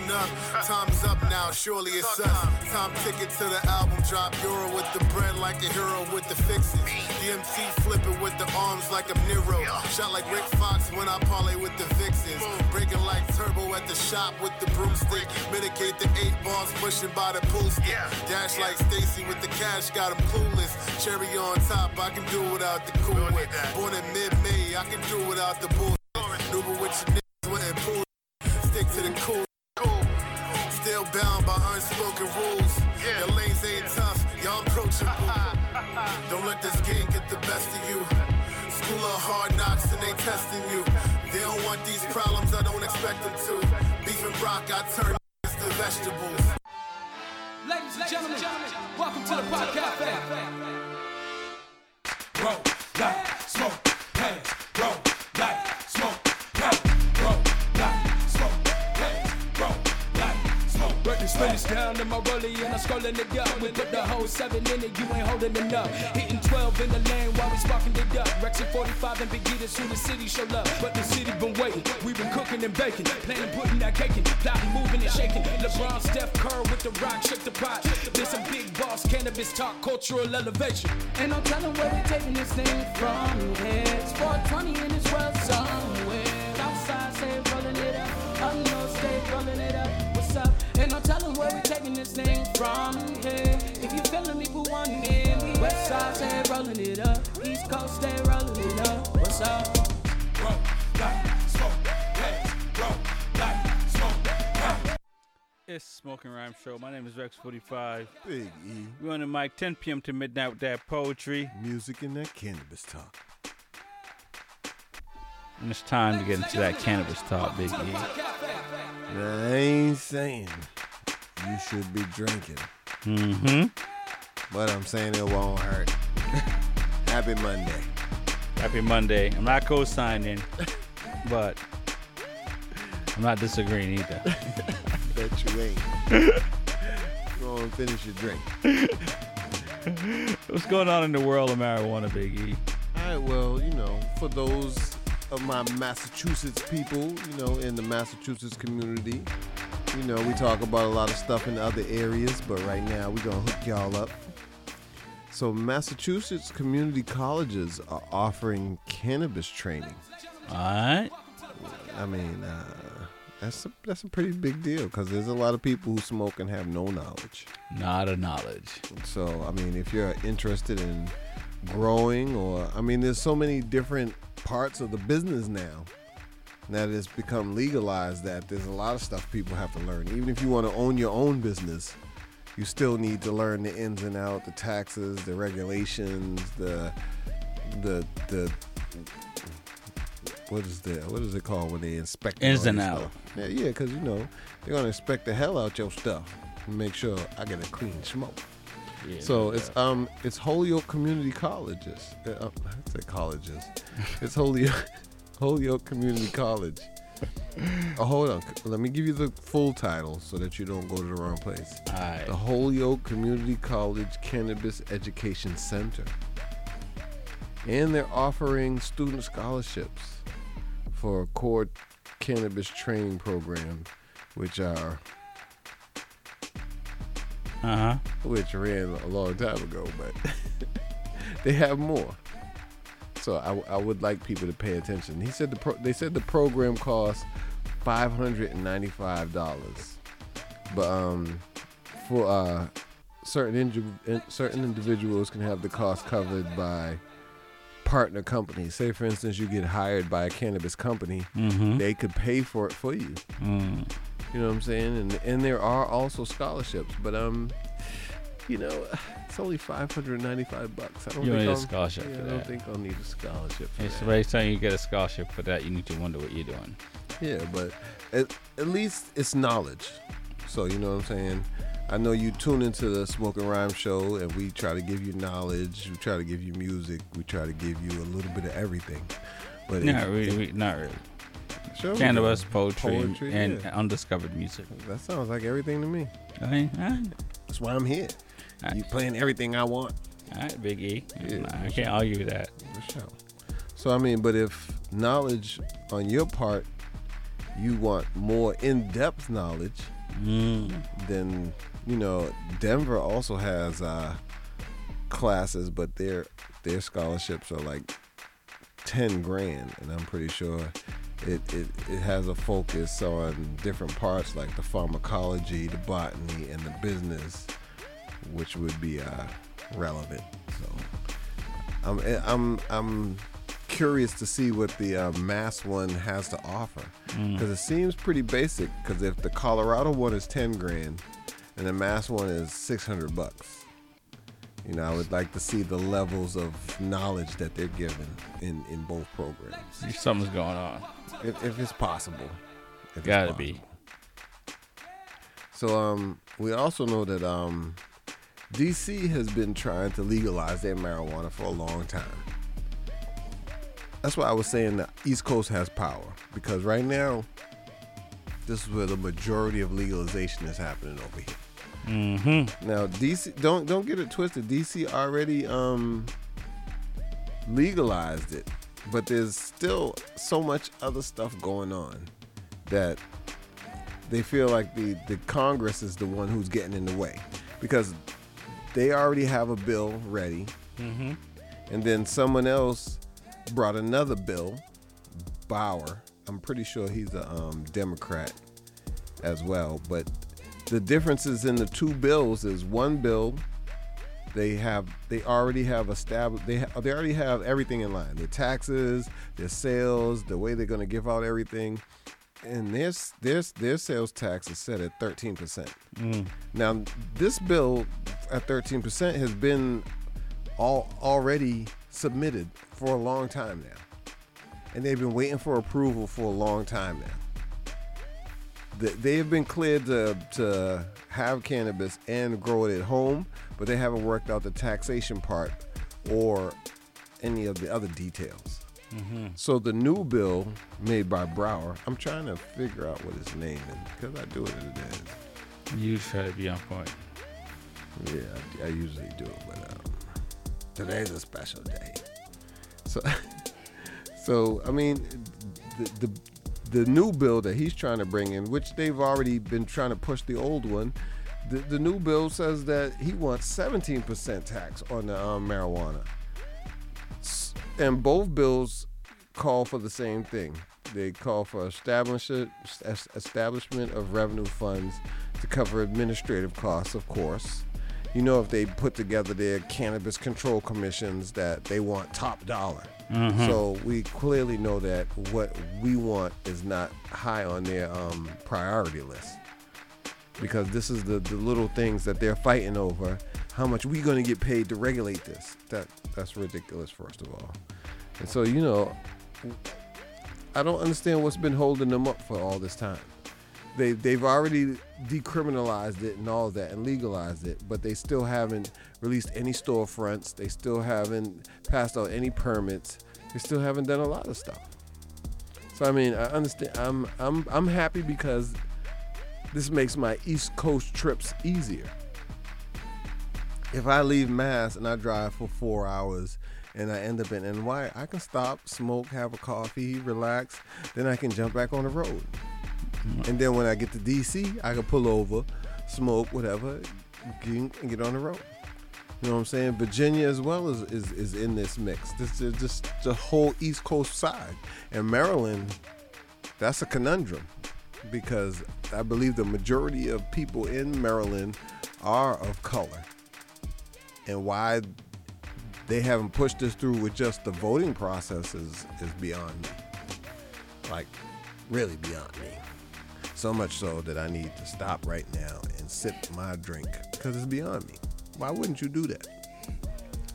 niggas 40 and up. Time's up now, surely it's us. Time ticket to the album drop. Euro with the bread like a hero with the fixes. DMT flipping with the arms like I'm Nero. Shot like Rick Fox when I parlay with the Vixens. Breaking like turbo at the shop with the broomstick. Mitigate the eight balls pushing by the pool stick. Dash like Stacy with the cash, got him clueless. Cherry on top, I can do without the cool whip. Born in mid-May, I can do without the bullshit. Maneuver with your niggas it pool. Stick to the cool. Still bound by unspoken rules. Your lanes ain't tough, y'all approachable. <laughs> Don't let this game get the best of you. School of hard knocks and they testing you. They don't want these problems, I don't expect them to. Beef and brock, I turn to vegetables. Ladies and gentlemen, welcome to the podcast. Roll, like, smoke, Break down in my rollie and I'm scrolling it up. We put the whole seven in it, you ain't holding up. Hitting 12 in the lane while we sparking it up. Rexy 45 and that's who the city show love. But the city been waiting, we been cooking and baking. Planning, putting that cake in, plotting, moving and shaking. LeBron, Steph Curry with the rock, shake the pot. This a big boss, cannabis talk, cultural elevation. And I'm telling where we taking this thing from here. It's 420 in this world somewhere. Outside, Ain't no telling where we taking this thing from here. If you feeling me, put one in. West side, stay rolling it up. East coast, stay rolling it up. What's up? Roll, like, smoke, hey, roll, like, smoke, hey. It's Smoking Rhyme Show. My name is Rex45. Big E. We're on the mic 10 p.m. to midnight with that poetry. Music and that cannabis talk. And it's time to get into that cannabis talk, Big E. Now, ain't saying you should be drinking. Mm-hmm. But I'm saying it won't hurt. <laughs> Happy Monday. Happy Monday. I'm not co-signing, <laughs> but I'm not disagreeing either. <laughs> Bet you ain't. Go and finish your drink. What's going on in the world of marijuana, Big E? All right, well, you know, for those of my Massachusetts people, you know, in the Massachusetts community, you know, we talk about a lot of stuff in other areas, but right now we're gonna hook y'all up. So Massachusetts community colleges are offering cannabis training. All right. I mean, uh, that's a, that's a pretty big deal because there's a lot of people who smoke and have no knowledge. Not a knowledge. So I mean, if you're interested in growing, or I mean, there's so many different parts of the business now that it's become legalized that there's a lot of stuff people have to learn. Even if you want to own your own business, you still need to learn the ins and out, the taxes, the regulations, the the the what is that? What is it called when they inspect Ins and out. stuff? Yeah, yeah, because you know they're gonna inspect the hell out your stuff and make sure I get a clean smoke. Yeah, so it's um it's Holyoke Community Colleges. Uh, uh, I say colleges. <laughs> it's Holyoke Holyoke Community College. Oh, hold on. Let me give you the full title so that you don't go to the wrong place. The Holyoke Community College Cannabis Education Center. And they're offering student scholarships for a core cannabis training program, which are Uh huh. which ran a long time ago, but <laughs> they have more. So I, I would like people to pay attention. He said the pro, they said the program costs five hundred and ninety five dollars, but um for uh certain indi- in- certain individuals can have the cost covered by partner companies. Say for instance you get hired by a cannabis company, Mhm. they could pay for it for you. Mm. You know what I'm saying? And and there are also scholarships, but um, you know, it's only 595 bucks. I don't You think need a I'll- scholarship yeah, I don't think I'll need a scholarship. For It's that. very time you get a scholarship for that, you need to wonder what you're doing. Yeah, but at, at least it's knowledge. So you know what I'm saying. I know you tune into the Smoking Rhyme show, and we try to give you knowledge. We try to give you music. We try to give you a little bit of everything. But Not if- really, if- we- not really. We Cannabis, poetry, Poetry, and yeah. undiscovered music. That sounds like everything to me. I mean, I, That's why I'm here. You playing everything I want. All right, Big E. Yeah, I can't sure. argue with that. For sure. So I mean, but if knowledge on your part, you want more in-depth knowledge, Mm. then you know Denver also has uh, classes, but their their scholarships are like ten grand, and I'm pretty sure it, it it has a focus on different parts like the pharmacology, the botany, and the business, which would be uh, relevant. So I'm I'm I'm curious to see what the uh, Mass one has to offer Mm. because it seems pretty basic. Because if the Colorado one is ten grand and the Mass one is six hundred bucks, you know, I would like to see the levels of knowledge that they're given in in both programs. Something's going on. If, if it's possible. If it's Gotta be. possible. So um, we also know that um, DC has been trying to legalize their marijuana for a long time. That's why I was saying the East Coast has power because right now, this is where the majority of legalization is happening over here. Mm-hmm. Now DC, don't don't get it twisted. DC already um legalized it, but there's still so much other stuff going on that they feel like the the Congress is the one who's getting in the way because they already have a bill ready, Mm-hmm. and then someone else brought another bill, Bauer. I'm pretty sure he's a um, Democrat as well, but the differences in the two bills is one bill they have they already have established they ha- they already have everything in line. Their taxes their sales the way they're going to give out everything. And their s- their their sales tax is set at 13% Mm. now this bill at 13% has been all already submitted for a long time now. And they've been waiting for approval for a long time now they have been cleared to, to have cannabis and grow it at home, but they haven't worked out the taxation part or any of the other details. Mhm. So the new bill made by Brower, I'm trying to figure out what his name is because I do it in a day. You try to be on point. Yeah, I, I usually do, it, but um, today's a special day. So, <laughs> so I mean, the, the the new bill that he's trying to bring in, which they've already been trying to push the old one, the, the new bill says that he wants 17% tax on the um, marijuana. And both bills call for the same thing. They call for establish establishment of revenue funds to cover administrative costs, of course. You know, if they put together their cannabis control commissions, that they want top dollar. Mhm. So we clearly know that what we want is not high on their um, priority list because this is the, the little things that they're fighting over. How much we going to get paid to regulate this? That that's ridiculous, first of all. And so you know, I don't understand what's been holding them up for all this time. They they've already decriminalized it and all that and legalized it, but they still haven't released any storefronts. They still haven't passed out any permits. They still haven't done a lot of stuff. So I mean, I understand. I'm I'm I'm happy because this makes my East Coast trips easier. If I leave Mass and I drive for four hours and I end up in NY, I can stop, smoke, have a coffee, relax, then I can jump back on the road. And then when I get to DC, I can pull over, smoke, whatever, get, and get on the road. You know what I'm saying? Virginia as well is is, is in this mix. This is just the whole East Coast side. And Maryland, that's a conundrum because I believe the majority of people in Maryland are of color. And why they haven't pushed this through with just the voting process is, is beyond me. Like, really beyond me. So much so that I need to stop right now and sip my drink because it's beyond me. Why wouldn't you do that?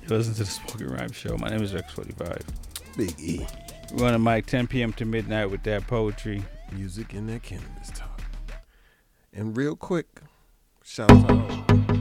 You listen to the Spoken Rhyme Show. My name is Rex45. Big E. We're on the mic 10 p.m. to midnight with that poetry. Music and that cannabis talk. And real quick, shout out.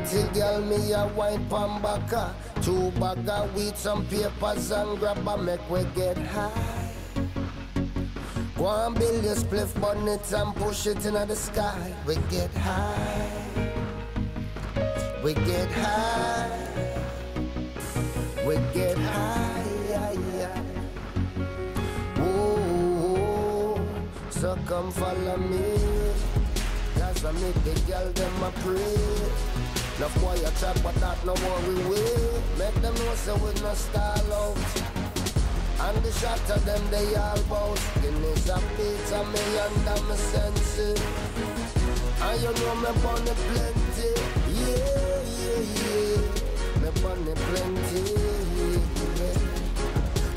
Body girl, me a wine pan baka. Two bag of weed, some papers and grab a make we get high. Go and build your spliff bonnet and push it into the sky. We get high. We get high. We get high. so come follow me. Cause I make the girl them a pray. No boy a chat, but that no worry way. Make them know so we no stall out. And the shot of them they all bout. Guinness a beat of me under my senses. And you know me bunny plenty. Yeah, yeah, yeah. Me bunny plenty.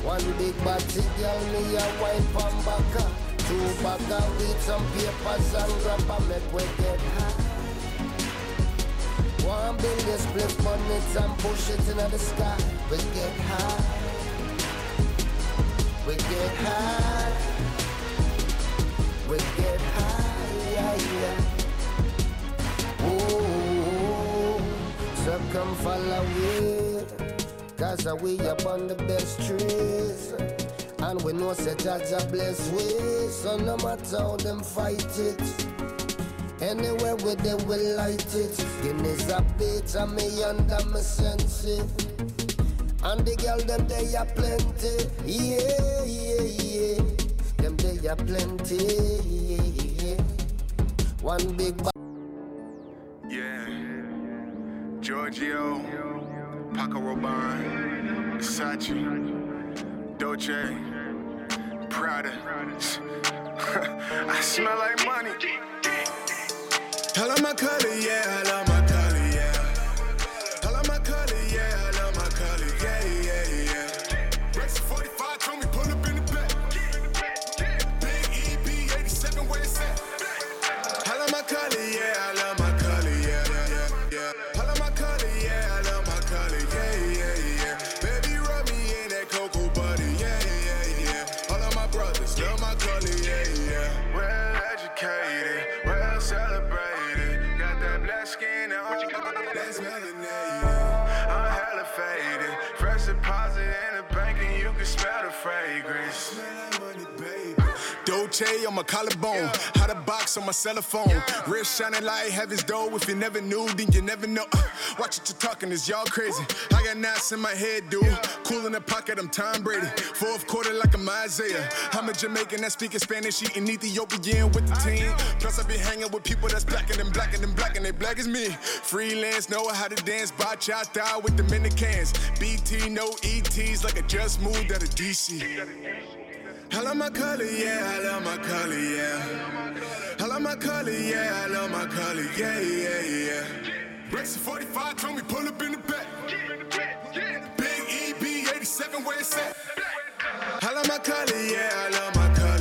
One big body girl, me a wine pan baka. Two bag of weed, some papers and grab a make we get high. One billion split bonnets and push it into the sky. We get high. We get high. We get high. Yeah, yeah. Ooh, so come follow me. Cause we up on the best trees. And we know say Jah Jah bless we. So no matter how them fight it. Anywhere with them we light it. Guinness a bit of me under my senses. And the girl them they are plenty. Yeah, yeah, yeah. Them they are plenty. Yeah, yeah. One big ba- Yeah. Giorgio, Paco Rabanne, Versace, Dolce, Prada. <laughs> I smell like money. I love my color, yeah, I love my my collarbone. How to box on my cell phone. Wrist shining like heaven's door. If you never knew, then you never know. Uh, watch what you're talking, is y'all crazy. I got knots in my head, dude. Cool in the pocket, I'm Tom Brady. Fourth quarter like I'm Isaiah. I'm a Jamaican that speaking Spanish, eating Ethiopian with the team. Plus, I be hanging with people that's blacker than blacker than black and they black as me. Freelance, know how to dance, bachata with Dominicans. BT, no ETs, like I just moved out of DC. I love my color, yeah, I love my color, yeah. I love my color, yeah, I love my color, yeah, yeah, yeah. Rex 45 told me pull up in the back. Big EB 87 where it's at. I love my color, yeah, I love my color,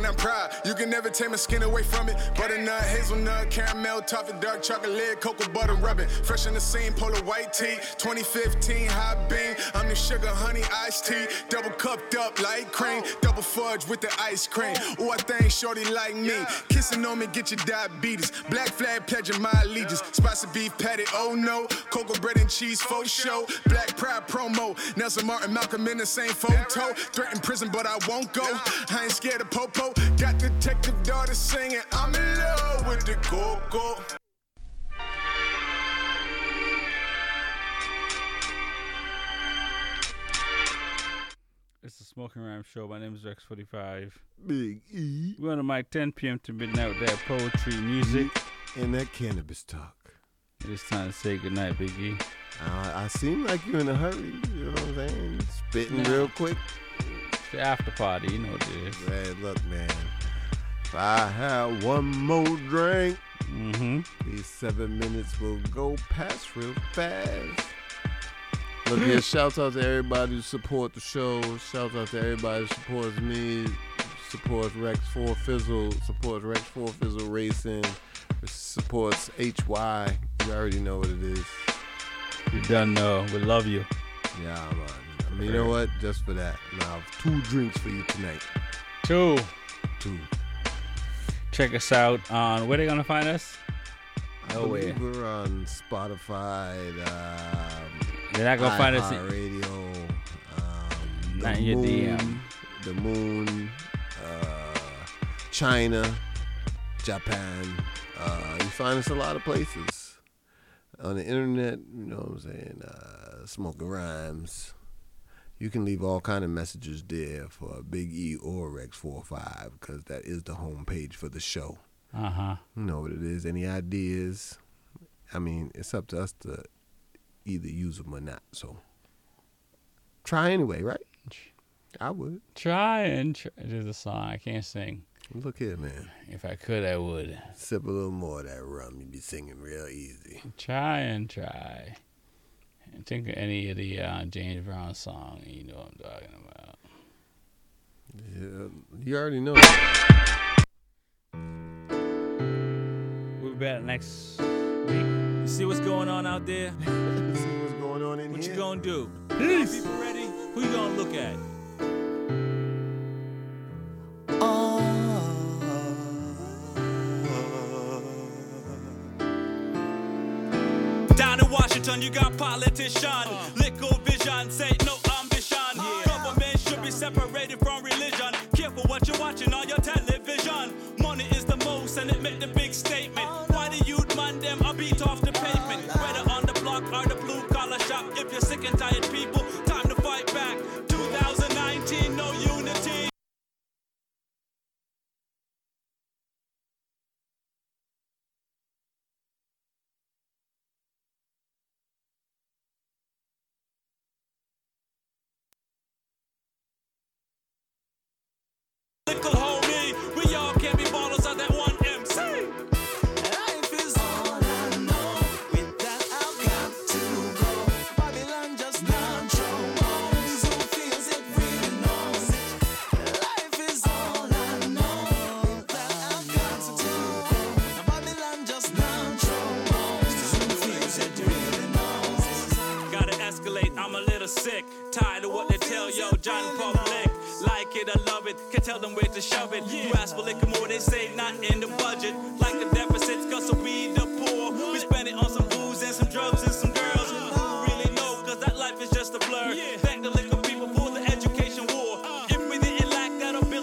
and I'm proud. You can never take my skin away from it. Butternut, hazelnut, caramel, toffee, dark chocolate, cocoa butter rubbing. Fresh in the scene, polar white tee. 2015 hot bean. I'm the sugar honey iced tea. Double cupped up like cream. Double fudge with the ice cream. Ooh, I think shorty like me. Kissing on me, get your diabetes. Black flag pledging my allegiance. Spicy beef patty, oh no. Cocoa bread and cheese, faux show. Black pride promo. Nelson Martin, Malcolm in the same photo. Threatened prison, but I won't go. I ain't scared of popo. Got detective daughter singing. I'm in love with the coco. It's the Smoking Rhyme Show. My name is Rex45. Big E. We're on the mic 10 p.m. to midnight with that poetry, music, and that cannabis talk. It is time to say goodnight, Big E. Uh, I seem like you're in a hurry. You know what I'm saying? Spitting Nah. real quick. The after party, you know what it is. Man, look, man. If I have one more drink, mm-hmm. these seven minutes will go past real fast. Look here, shout out to everybody who support the show. Shout out to everybody who supports me, supports Rex 4 Fizzle, supports Rex 4 Fizzle Racing, supports HY. You already know what it is. You done know. We love you. Yeah, man. I mean, you know what? Just for that, I have two drinks for you tonight. Two. Two. Check us out on where they gonna find us? I Nowhere. believe we're on Spotify. Um, They're not gonna find us in- Radio. Um, Not the in your moon, DM. The Moon. Uh, China. Japan. Uh, you find us a lot of places on the internet. You know what I'm saying? Uh, smoking rhymes. You can leave all kind of messages there for Big E or Rex Four 45 because that is the homepage for the show. Uh huh. You know what it is. Any ideas? I mean, it's up to us to either use them or not. So try anyway, right? I would. Try and try. There's a song I can't sing. Look here, man. If I could, I would. Sip a little more of that rum. You'd be singing real easy. Try and try. And think of any of the uh, James Brown song. You know what I'm talking about. Yeah, you already know. We'll be back next week. You see what's going on out there? <laughs> see what's going on in what here. you gonna do? Peace. People ready? Who you gonna look at? You got politician, uh. liquor vision, say no ambition. Government should be separated from religion. Careful what you're watching on your television. Money is the most, and it make the big statement. Why the youth man them are beat off the